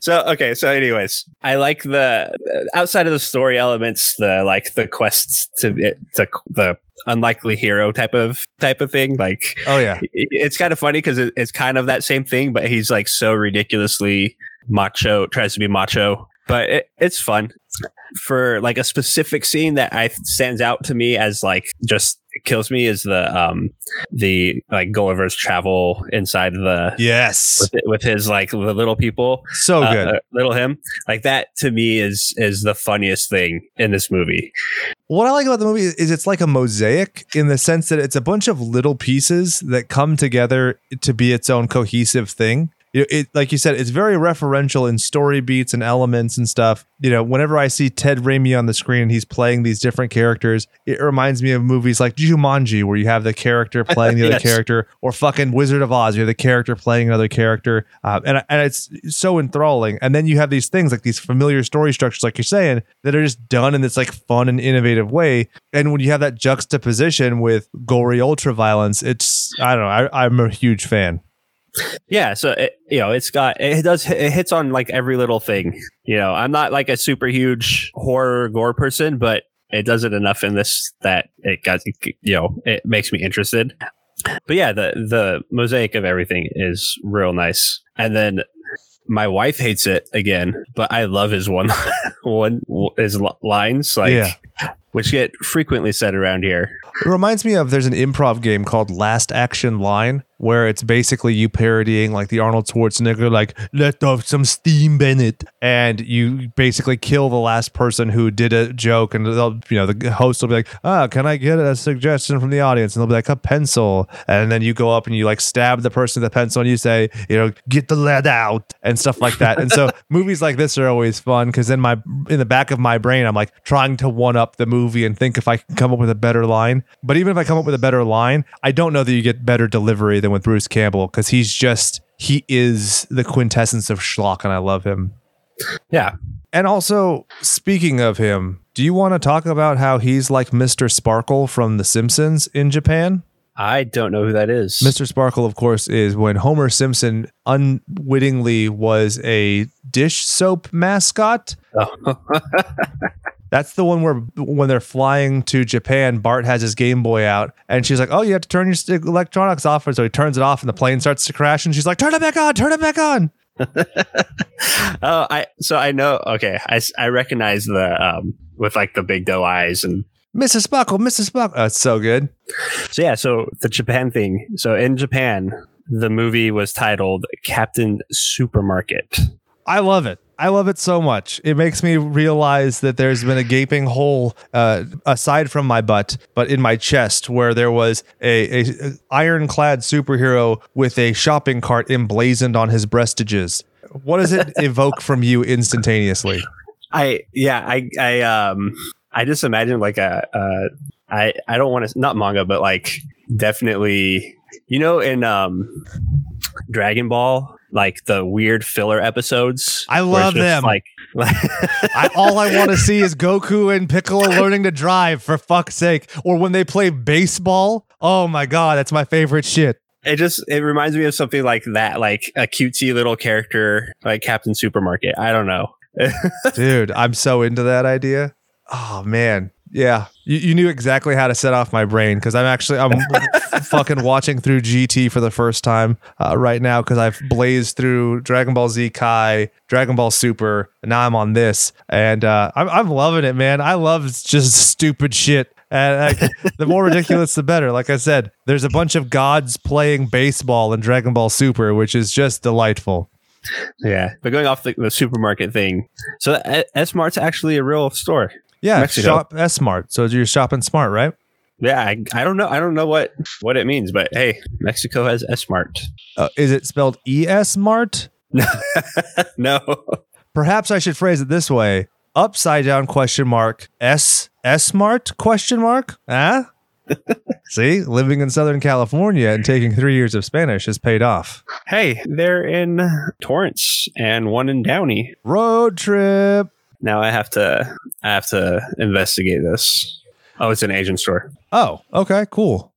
So okay, so anyways, I like the outside of the story elements, the like the quests to to the unlikely hero type of type of thing. Like Oh yeah, it's kind of funny because it, it's kind of that same thing, but he's like so ridiculously macho, tries to be macho, but it, it's fun for like a specific scene that I stands out to me as like just kills me is the um the like Gulliver's travel inside the yes, with, with his like the little people so uh, good. uh, little him like that to me is is the funniest thing in this movie What I like about the movie is it's like a mosaic in the sense that it's a bunch of little pieces that come together to be its own cohesive thing. You know, it like you said, it's very referential in story beats and elements and stuff. You know, whenever I see Ted Raimi on the screen and he's playing these different characters, it reminds me of movies like Jumanji, where you have the character playing the other Yes. character, or fucking Wizard of Oz, you have the character playing another character, um, and and it's so enthralling. And then you have these things like these familiar story structures, like you're saying, that are just done in this like fun and innovative way. And when you have that juxtaposition with gory ultra violence, it's I don't know, I, I'm a huge fan. Yeah so it, you know it's got it does it hits on like every little thing you know? I'm not like a super huge horror gore person but it does it enough in this that it got you know it makes me interested. But yeah the the mosaic of everything is real nice. And then my wife hates it again but i love his one one his lines like Yeah. Which get frequently said around here It reminds me of there's an improv game called Last Action Line where it's basically you parodying like the Arnold Schwarzenegger, like let off some steam, Bennett, and you basically kill the last person who did a joke, and they'll, you know, the host will be like, ah, can I get a suggestion from the audience? And they'll be like a pencil, and then you go up and you like stab the person with the pencil, and you say, you know, get the lead out and stuff like that. And so movies like this are always fun because in my in the back of my brain, I'm like trying to one up the movie and think if I can come up with a better line. But even if I come up with a better line, I don't know that you get better delivery than with Bruce Campbell because he's just he is the quintessence of schlock, and I love him. Yeah. And also, speaking of him, do you want to talk about how he's like Mr. Sparkle from The Simpsons in Japan? I don't know who that is. Mr. Sparkle, of course, is when Homer Simpson unwittingly was a dish soap mascot. Oh. That's the one where when they're flying to Japan, Bart has his Game Boy out, and she's like, "Oh, you have to turn your electronics off." And so he turns it off, and the plane starts to crash, and she's like, "Turn it back on! Turn it back on!" oh, I so I know. Okay, I, I recognize the um with like the big doe eyes and Mrs. Sparkle, Mrs. Sparkle. Oh, it's so good. So yeah, so the Japan thing. So in Japan, the movie was titled Captain Supermarket. I love it. I love it so much. It makes me realize that there's been a gaping hole uh, aside from my butt, but in my chest, where there was a, a ironclad superhero with a shopping cart emblazoned on his breastages. What does it evoke from you instantaneously? I yeah I I um I just imagine like a uh I I don't want to not manga but like definitely you know in um Dragon Ball like the weird filler episodes. I love them. Like, I, all I want to see is Goku and Piccolo learning to drive for fuck's sake, or when they play baseball. Oh my god, that's my favorite shit. It just it reminds me of something like that, like a cutesy little character like Captain Supermarket. I don't know. Dude, I'm so into that idea. Oh man. Yeah, you, you knew exactly how to set off my brain because I'm actually I'm fucking watching through GT for the first time uh, right now because I've blazed through Dragon Ball Z Kai, Dragon Ball Super, and now I'm on this, and uh, I'm I'm loving it, man. I love just stupid shit. And uh, the more ridiculous, the better. Like I said, there's a bunch of gods playing baseball in Dragon Ball Super, which is just delightful. Yeah, but going off the, the supermarket thing, so S Mart's actually a real store. Yeah, Mexico. shop S Smart. So you're shopping smart, right? Yeah, I, I don't know. I don't know what what it means, but hey, Mexico has S Smart. Uh, is it spelled E S Smart? no. Perhaps I should phrase it this way: upside down question mark S S Smart question mark. Ah. See, living in Southern California and taking three years of Spanish has paid off. Hey, they're in Torrance and one in Downey. Road trip. Now I have to I have to investigate this. Oh, it's an Asian store. Oh, okay, cool.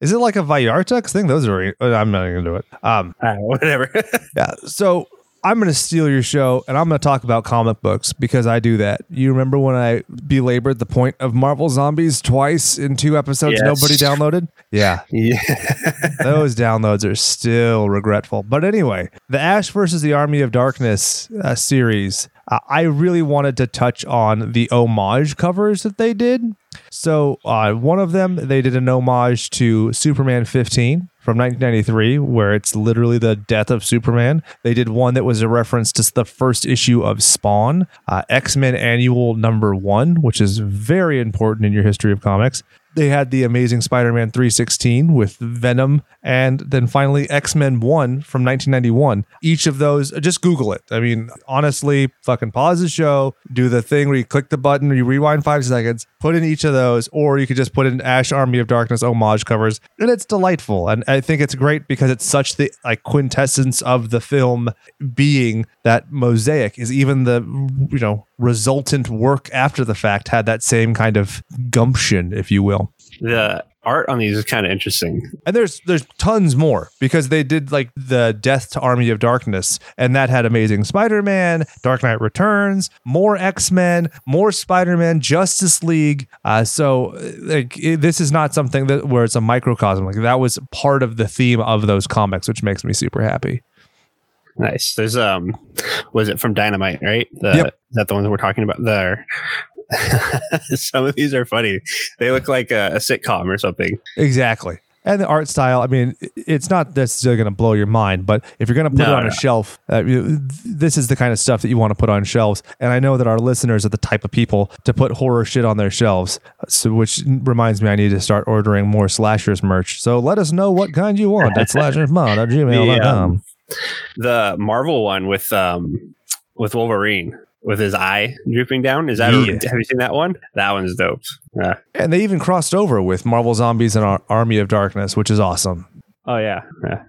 Is it like a Vallarta? Because I think those are. Uh, I'm not going to do it. Um, uh, whatever. yeah. So I'm going to steal your show and I'm going to talk about comic books because I do that. You remember when I belabored the point of Marvel Zombies twice in two episodes yes. nobody downloaded? Yeah. Yeah. Those downloads are still regretful. But anyway, the Ash versus the Army of Darkness uh, series uh, I really wanted to touch on the homage covers that they did. So, uh, one of them, they did an homage to Superman 15 from 1993, where it's literally the death of Superman. They did one that was a reference to the first issue of Spawn, uh, X Men Annual Number One, which is very important in your history of comics they had the Amazing Spider-Man 316 with Venom, and then finally X-Men 1 from 1991. Each of those, uh, just Google it. I mean, honestly, fucking pause the show, do the thing where you click the button, you rewind five seconds, put in each of those, or you could just put in Ash Army of Darkness homage covers, and it's delightful. And I think it's great because it's such the like quintessence of the film being that mosaic is even the you know resultant work after the fact had that same kind of gumption, if you will. The art on these is kind of interesting. And there's there's tons more because they did like the Death to Army of Darkness, and that had Amazing Spider-Man, Dark Knight Returns, more X-Men, more Spider-Man, Justice League. Uh, so like it, this is not something that where it's a microcosm. Like that was part of the theme of those comics, which makes me super happy. Nice. There's um, was it from Dynamite? Right? The, yep. Is that the one that we're talking about? There. Some of these are funny. They look like a, a sitcom or something. Exactly. and the art style. I mean, it's not necessarily going to blow your mind, but if you're going to put it No, on a shelf, uh, this is the kind of stuff that you want to put on shelves. And I know that our listeners are the type of people to put horror shit on their shelves. So, which reminds me, I need to start ordering more slashers merch. So let us know what kind you want at slashersmod at gmail.com. The Marvel one with um with Wolverine with his eye drooping down. Is that Yeah. a, have you seen that one? That one's dope. Yeah. And they even crossed over with Marvel Zombies and Ar- Army of Darkness, which is awesome. Oh yeah. Yeah.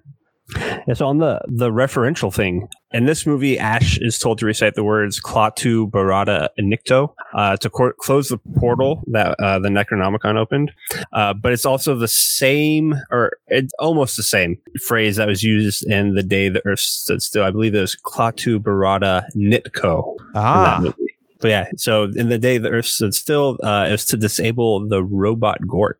Yeah, so on the the referential thing, in this movie, Ash is told to recite the words "Klaatu Barada Inicto" uh, to cor- close the portal that uh, the Necronomicon opened. Uh, but it's also the same, or it's almost the same phrase that was used in "The Day the Earth Stood Still." I believe it was "Klaatu Barada Nikto." Ah. But yeah, so in the day the Earth stood still, uh, it was to disable the robot Gort.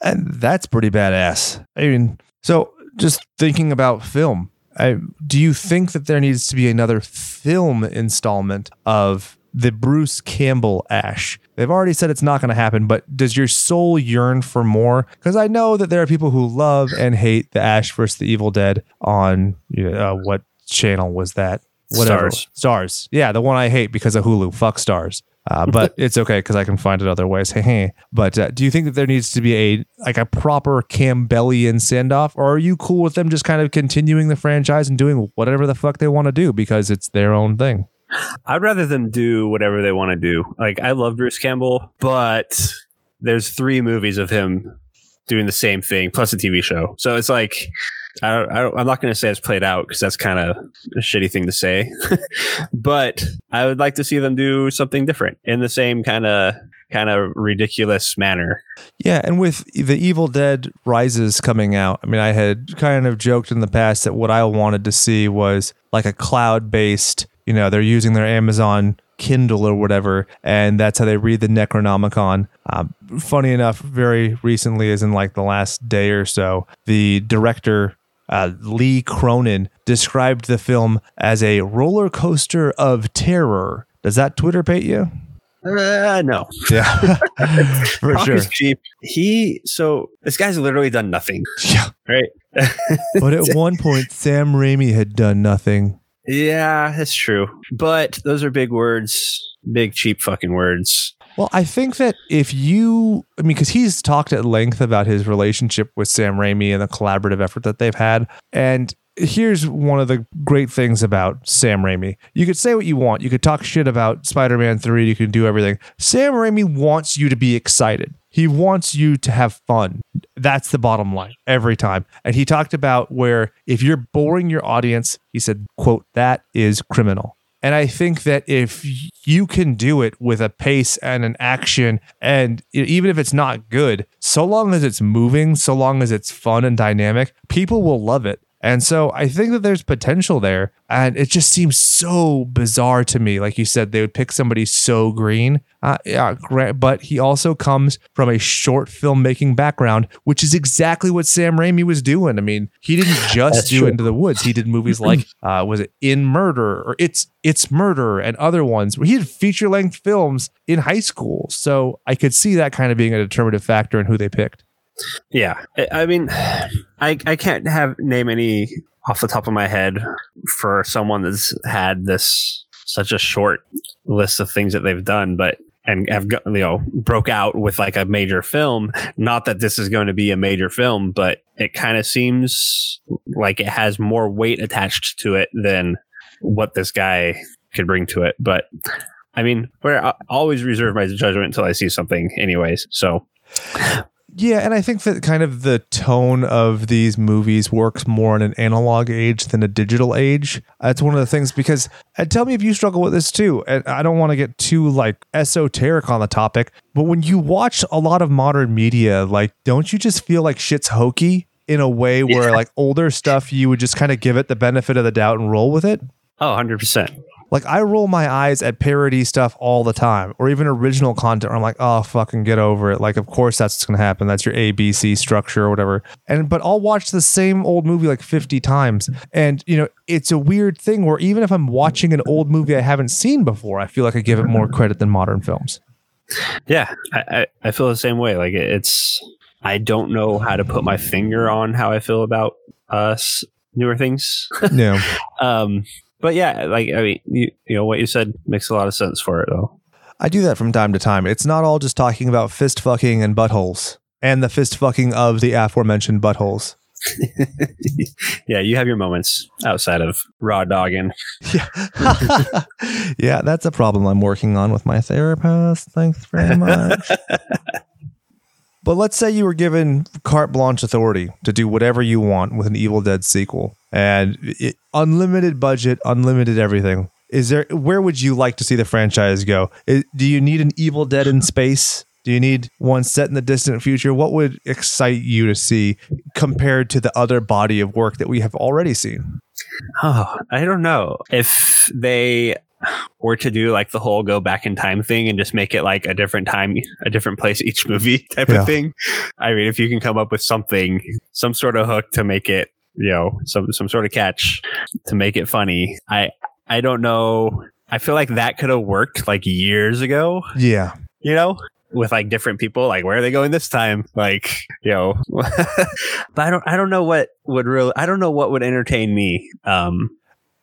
and that's pretty badass. I mean, so just thinking about film, I, do you think that there needs to be another film installment of the Bruce Campbell Ash? They've already said it's not going to happen, but does your soul yearn for more? Because I know that there are people who love and hate the Ash versus the Evil Dead on uh, what channel was that? Starz. Starz. Yeah, the one I hate because of Hulu. Fuck Starz. Uh, but it's okay because I can find it other ways. Hey, hey. But uh, do you think that there needs to be a like a proper Campbellian send off, or are you cool with them just kind of continuing the franchise and doing whatever the fuck they want to do because it's their own thing? I'd rather them do whatever they want to do. Like I love Bruce Campbell, but there's three movies of him doing the same thing plus a TV show. So it's like I don't, I I'm not going to say it's played out because that's kind of a shitty thing to say. but I would like to see them do something different in the same kind of kind of ridiculous manner. Yeah, and with the Evil Dead Rises coming out, I mean, I had kind of joked in the past that what I wanted to see was like a cloud based, you know, they're using their Amazon Kindle or whatever, and that's how they read the Necronomicon. Um, funny enough, very recently, as in like the last day or so, the director. Uh, Lee Cronin described the film as a roller coaster of terror. Does that Twitter bait you? Uh, no, Yeah, for Talk sure. cheap. He so this guy's literally done nothing, Yeah. right? But at one point, Sam Raimi had done nothing. Yeah, that's true. But those are big words, big cheap fucking words. Well, I think that if you, I mean, because he's talked at length about his relationship with Sam Raimi and the collaborative effort that they've had. And here's one of the great things about Sam Raimi. You could say what you want. You could talk shit about Spider Man 3. You can do everything. Sam Raimi wants you to be excited. He wants you to have fun. That's the bottom line every time. And he talked about where if you're boring your audience, he said, quote, that is criminal. And I think that if you can do it with a pace and an action, and even if it's not good, so long as it's moving, so long as it's fun and dynamic, people will love it. And so I think that there's potential there. And it just seems so bizarre to me. Like you said, they would pick somebody so green. Uh, yeah, but he also comes from a short filmmaking background, which is exactly what Sam Raimi was doing. I mean, he didn't just do true. Into the Woods. He did movies like, uh, was it In Murder or It's It's Murder and other ones where he did feature length films in high school. So I could see that kind of being a determinative factor in who they picked. Yeah, I mean, I I can't have name any off the top of my head for someone that's had this such a short list of things that they've done, but and have you know broke out with like a major film. Not that this is going to be a major film, but it kind of seems like it has more weight attached to it than what this guy could bring to it. But I mean, where I always reserve my judgment until I see something, anyways. So Yeah, and I think that kind of the tone of these movies works more in an analog age than a digital age. That's one of the things because and tell me if you struggle with this too. And I don't want to get too like esoteric on the topic, but when you watch a lot of modern media, like don't you just feel like shit's hokey in a way where like older stuff you would just kind of give it the benefit of the doubt and roll with it? oh, 100 percent. Like I roll my eyes at parody stuff all the time, or even original content. Where I'm like, oh, fucking get over it. Like, of course that's what's gonna happen. That's your ABC structure or whatever. And but I'll watch the same old movie like 50 times, and you know it's a weird thing where even if I'm watching an old movie I haven't seen before, I feel like I give it more credit than modern films. Yeah, I, I, I feel the same way. Like it's I don't know how to put my finger on how I feel about us newer things. Yeah. um, but yeah, like I mean, you, you know what you said makes a lot of sense for it though. I do that from time to time. It's not all just talking about fist fucking and buttholes and the fist fucking of the aforementioned buttholes. yeah, you have your moments outside of raw dogging. Yeah. yeah, that's a problem I'm working on with my therapist. Thanks very much. but let's say you were given carte blanche authority to do whatever you want with an Evil Dead sequel and it, unlimited budget, unlimited everything. Is there where would you like to see the franchise go? Is, do you need an Evil Dead in space? Do you need one set in the distant future? What would excite you to see compared to the other body of work that we have already seen? Oh, I don't know. If they were to do like the whole go back in time thing and just make it like a different time, a different place each movie type Yeah. of thing. I mean, if you can come up with something, some sort of hook to make it, you know, some some sort of catch to make it funny. I I don't know. I feel like that could have worked like years ago, Yeah. you know? With like different people, like where are they going this time? Like, you know, but I don't, I don't know what would really, I don't know what would entertain me. Um,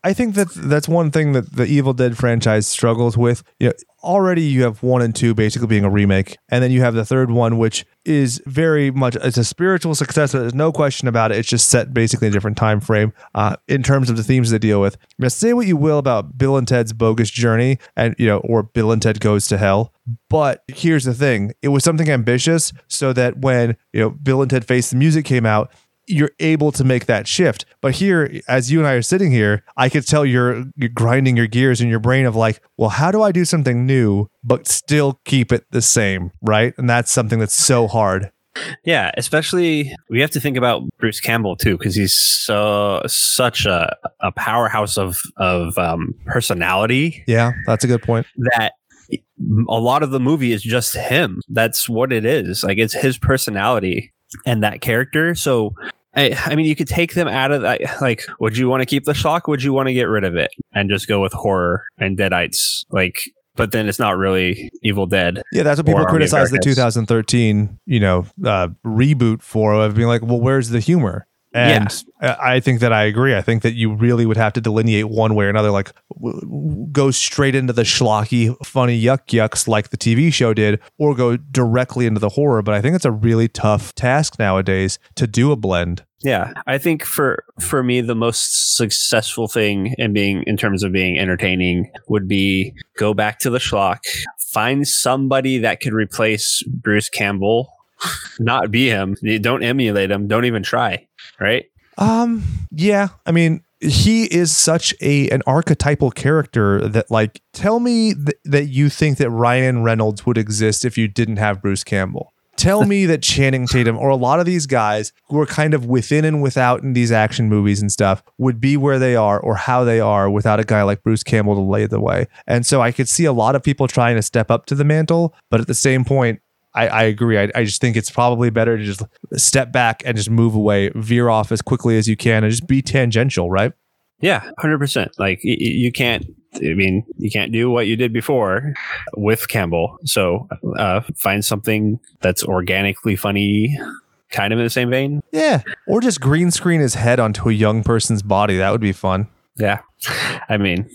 I think that that's one thing that the Evil Dead franchise struggles with. You know, already you have one and two basically being a remake, and then you have the third one, which is very much it's a spiritual success. There's no question about it. It's just set basically a different time frame uh, in terms of the themes they deal with. Now, say what you will about Bill and Ted's bogus journey, and you know, or Bill and Ted goes to hell. But here's the thing: it was something ambitious, so that when you know Bill and Ted Face the Music came out, you're able to make that shift. But here, as you and I are sitting here, I could tell you're, you're grinding your gears in your brain of like, well, how do I do something new but still keep it the same, right? And that's something that's so hard. Yeah, especially we have to think about Bruce Campbell too, because he's so such a, a powerhouse of of um, personality Yeah, that's a good point. that a lot of the movie is just him. That's what it is. Like it's his personality and that character. So. I, I mean, you could take them out of that. Like, would you want to keep the shock? Would you want to get rid of it and just go with horror and deadites? Like, but then it's not really Evil Dead. Yeah, that's what people Or Army of criticize the 2013, you know, uh, reboot for of being like, well, where's the humor? And I I think that I agree. I think that you really would have to delineate one way or another, like w- w- go straight into the schlocky, funny yuck yucks like the TV show did, or go directly into the horror. But I think it's a really tough task nowadays to do a blend. Yeah, I think for for me the most successful thing in being in terms of being entertaining would be go back to the schlock, find somebody that could replace Bruce Campbell, not be him. Don't emulate him. Don't even try. Right? Um, yeah, I mean, he is such a an archetypal character that like tell me th- that you think that Ryan Reynolds would exist if you didn't have Bruce Campbell. Tell me that Channing Tatum or a lot of these guys who are kind of within and without in these action movies and stuff would be where they are or how they are without a guy like Bruce Campbell to lay the way. And so I could see a lot of people trying to step up to the mantle, but at the same point, I, I agree. I, I just think it's probably better to just step back and just move away, veer off as quickly as you can, and just be tangential, right? Yeah, hundred percent. Like y- you can't. I mean, you can't do what you did before with Campbell. So uh, find something that's organically funny, kind of in the same vein. Yeah. Or just green screen his head onto a young person's body. That would be fun. Yeah, I mean,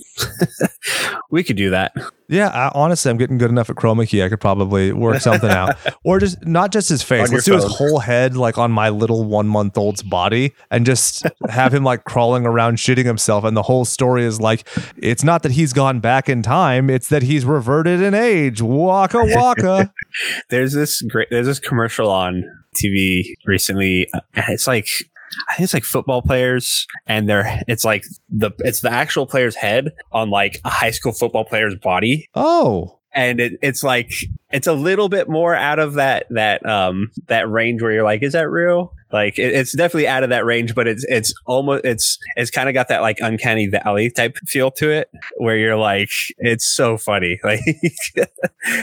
we could do that. Yeah, I, honestly, I'm getting good enough at chroma key. I could probably work something out, or just not just his face. On Let's do his whole head, like on my little one month old's body, and just have him like crawling around shitting himself. And the whole story is like, it's not that he's gone back in time; it's that he's reverted in age. Waka waka. There's this great. There's this commercial on TV recently. uh, It's like. I think it's like football players, and they're it's like the it's the actual player's head on like a high school football player's body, oh, and it, it's like it's a little bit more out of that that um that range where you're like, is that real? Like it, it's definitely out of that range, but it's it's almost it's it's kind of got that like uncanny valley type feel to it, where you're like, it's so funny, like,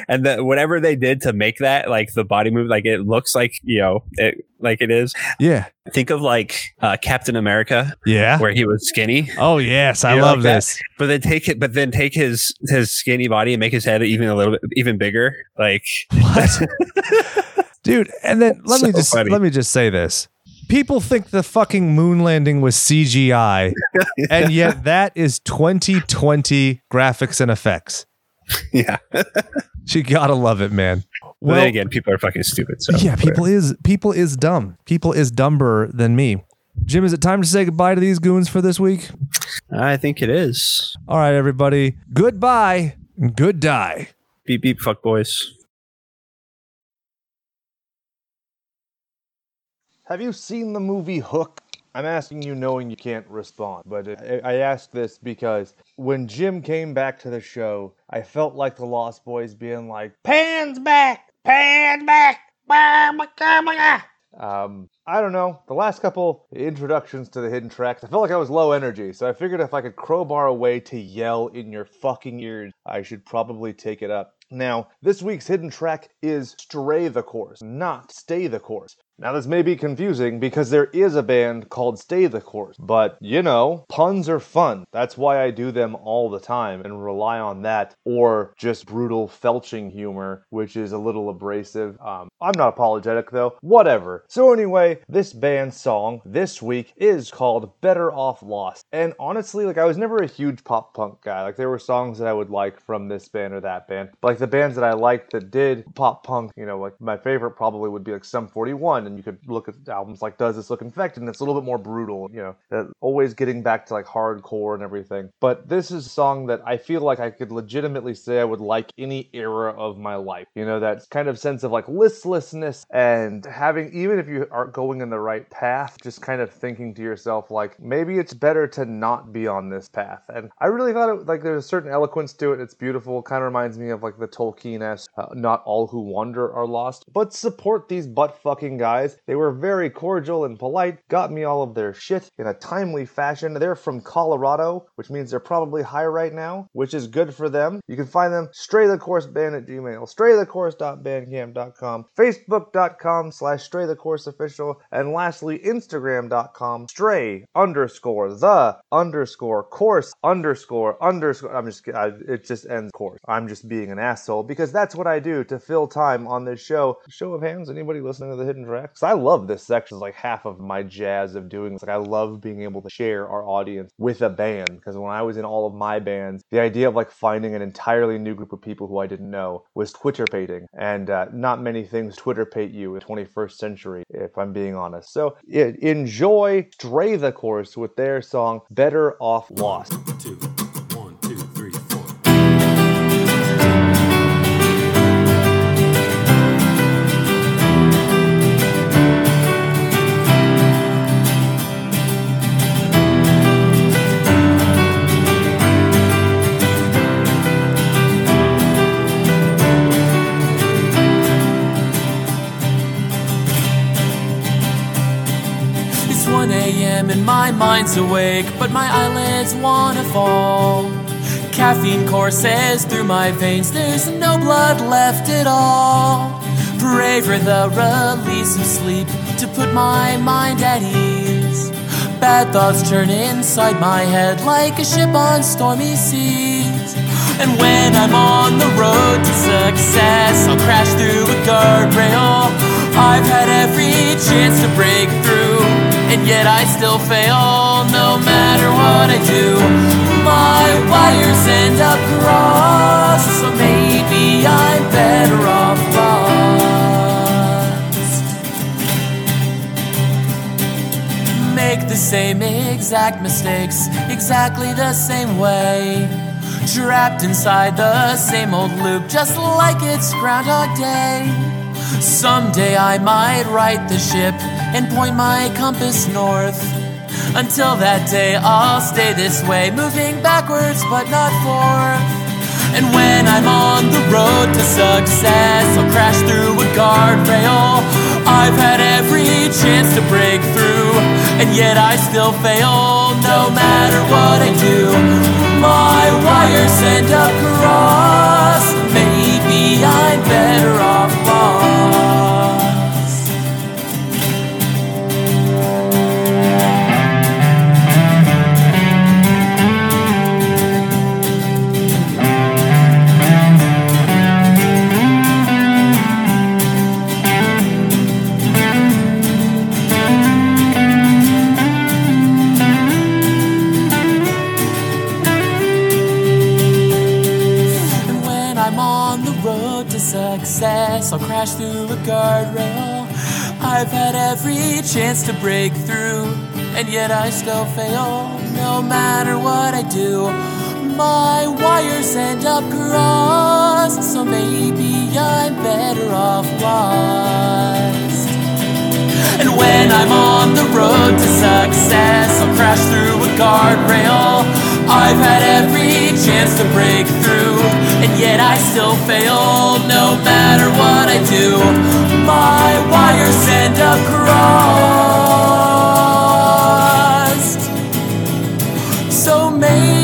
and the, whatever they did to make that like the body move, like it looks like you know it like it is. yeah, Think of like uh, Captain America, yeah. where he was skinny, Oh yes, I You love like that? this. but then take it, but then take his his skinny body and make his head even a little bit even bigger, like. What? dude. And then let me just funny. let me just say this: people think the fucking moon landing was CGI, and yet that is 2020 graphics and effects. Yeah. You gotta love it, man. Well, then again, people are fucking stupid. So yeah, people is people is dumb. People is dumber than me. Jim, is it time to say goodbye to these goons for this week? I think it is. All right, everybody. Goodbye. and Good die. Beep beep, fuck boys. Have you seen the movie Hook? I'm asking you knowing you can't respond, but I I ask this because when Jim came back to the show, I felt like the Lost Boys being like, Pan's back! Pan's back! Um, I don't know. The last couple introductions to the hidden tracks, I felt like I was low energy, so I figured if I could crowbar a way to yell in your fucking ears, I should probably take it up. Now, this week's hidden track is Stray the Course, not Stay the Course. Now, this may be confusing because there is a band called Stay the Course, but you know, puns are fun. That's why I do them all the time and rely on that, or just brutal felching humor, which is a little abrasive. Um, I'm not apologetic though, whatever. So, anyway, this band's song this week is called Better Off Lost. And honestly, like, I was never a huge pop punk guy. Like, there were songs that I would like from this band or that band, but like the bands that I liked that did pop punk, you know, like my favorite probably would be like Sum 41, and you could look at albums like Does This Look Infected, and it's a little bit more brutal, you know, uh, always getting back to like hardcore and everything. But this is a song that I feel like I could legitimately say I would like any era of my life. You know, that kind of sense of like listlessness and having, even if you aren't going in the right path, just kind of thinking to yourself, like, maybe it's better to not be on this path. And I really thought it, like, there's a certain eloquence to it. It's beautiful. Kind of reminds me of like the Tolkien esque, uh, not all who wander are lost, but support these butt fucking guys. They were very cordial and polite, got me all of their shit in a timely fashion. They're from Colorado, which means they're probably high right now, which is good for them. You can find them stray the course band at gmail, straythecourse.bandcamp.com, facebook.com slash stray the course official, and lastly, instagram.com stray underscore the underscore course underscore underscore. I'm just, I, it just ends course. I'm just being an asshole because that's what I do to fill time on this show. Show of hands, anybody listening to the hidden tracks? I love this section. It's like half of my jazz of doing this. Like I love being able to share our audience with a band because when I was in all of my bands, the idea of like finding an entirely new group of people who I didn't know was Twitter pating, and uh, not many things Twitter pate you in 21st century, if I'm being honest. So e- enjoy Stray the Course with their song "Better Off Lost." two, my mind's awake, but my eyelids wanna fall. Caffeine courses through my veins, there's no blood left at all. Pray for the release of sleep to put my mind at ease. Bad thoughts turn inside my head like a ship on stormy seas. And when I'm on the road to success, I'll crash through a guardrail. I've had every chance to break through, and yet I still fail no matter what I do. My wires end up crossed, so maybe I'm better off lost. make the same exact mistakes, exactly the same way. Trapped inside the same old loop, just like it's Groundhog Day. Someday I might right the ship and point my compass north. Until that day, I'll stay this way, moving backwards but not forth. And when I'm on the road to success, I'll crash through a guardrail. I've had every chance to break through, and yet I still fail no matter what I do. My wires end up crossed. Maybe I'm better success, through a guardrail. I've had every chance to break through, and yet I still fail. No matter what I do, my wires end up crossed. So maybe I'm better off lost. And when I'm on the road to success, I'll crash through a guardrail. I've had every chance to break through, and yet I still fail. No matter what I do, my wires end up crossed. So maybe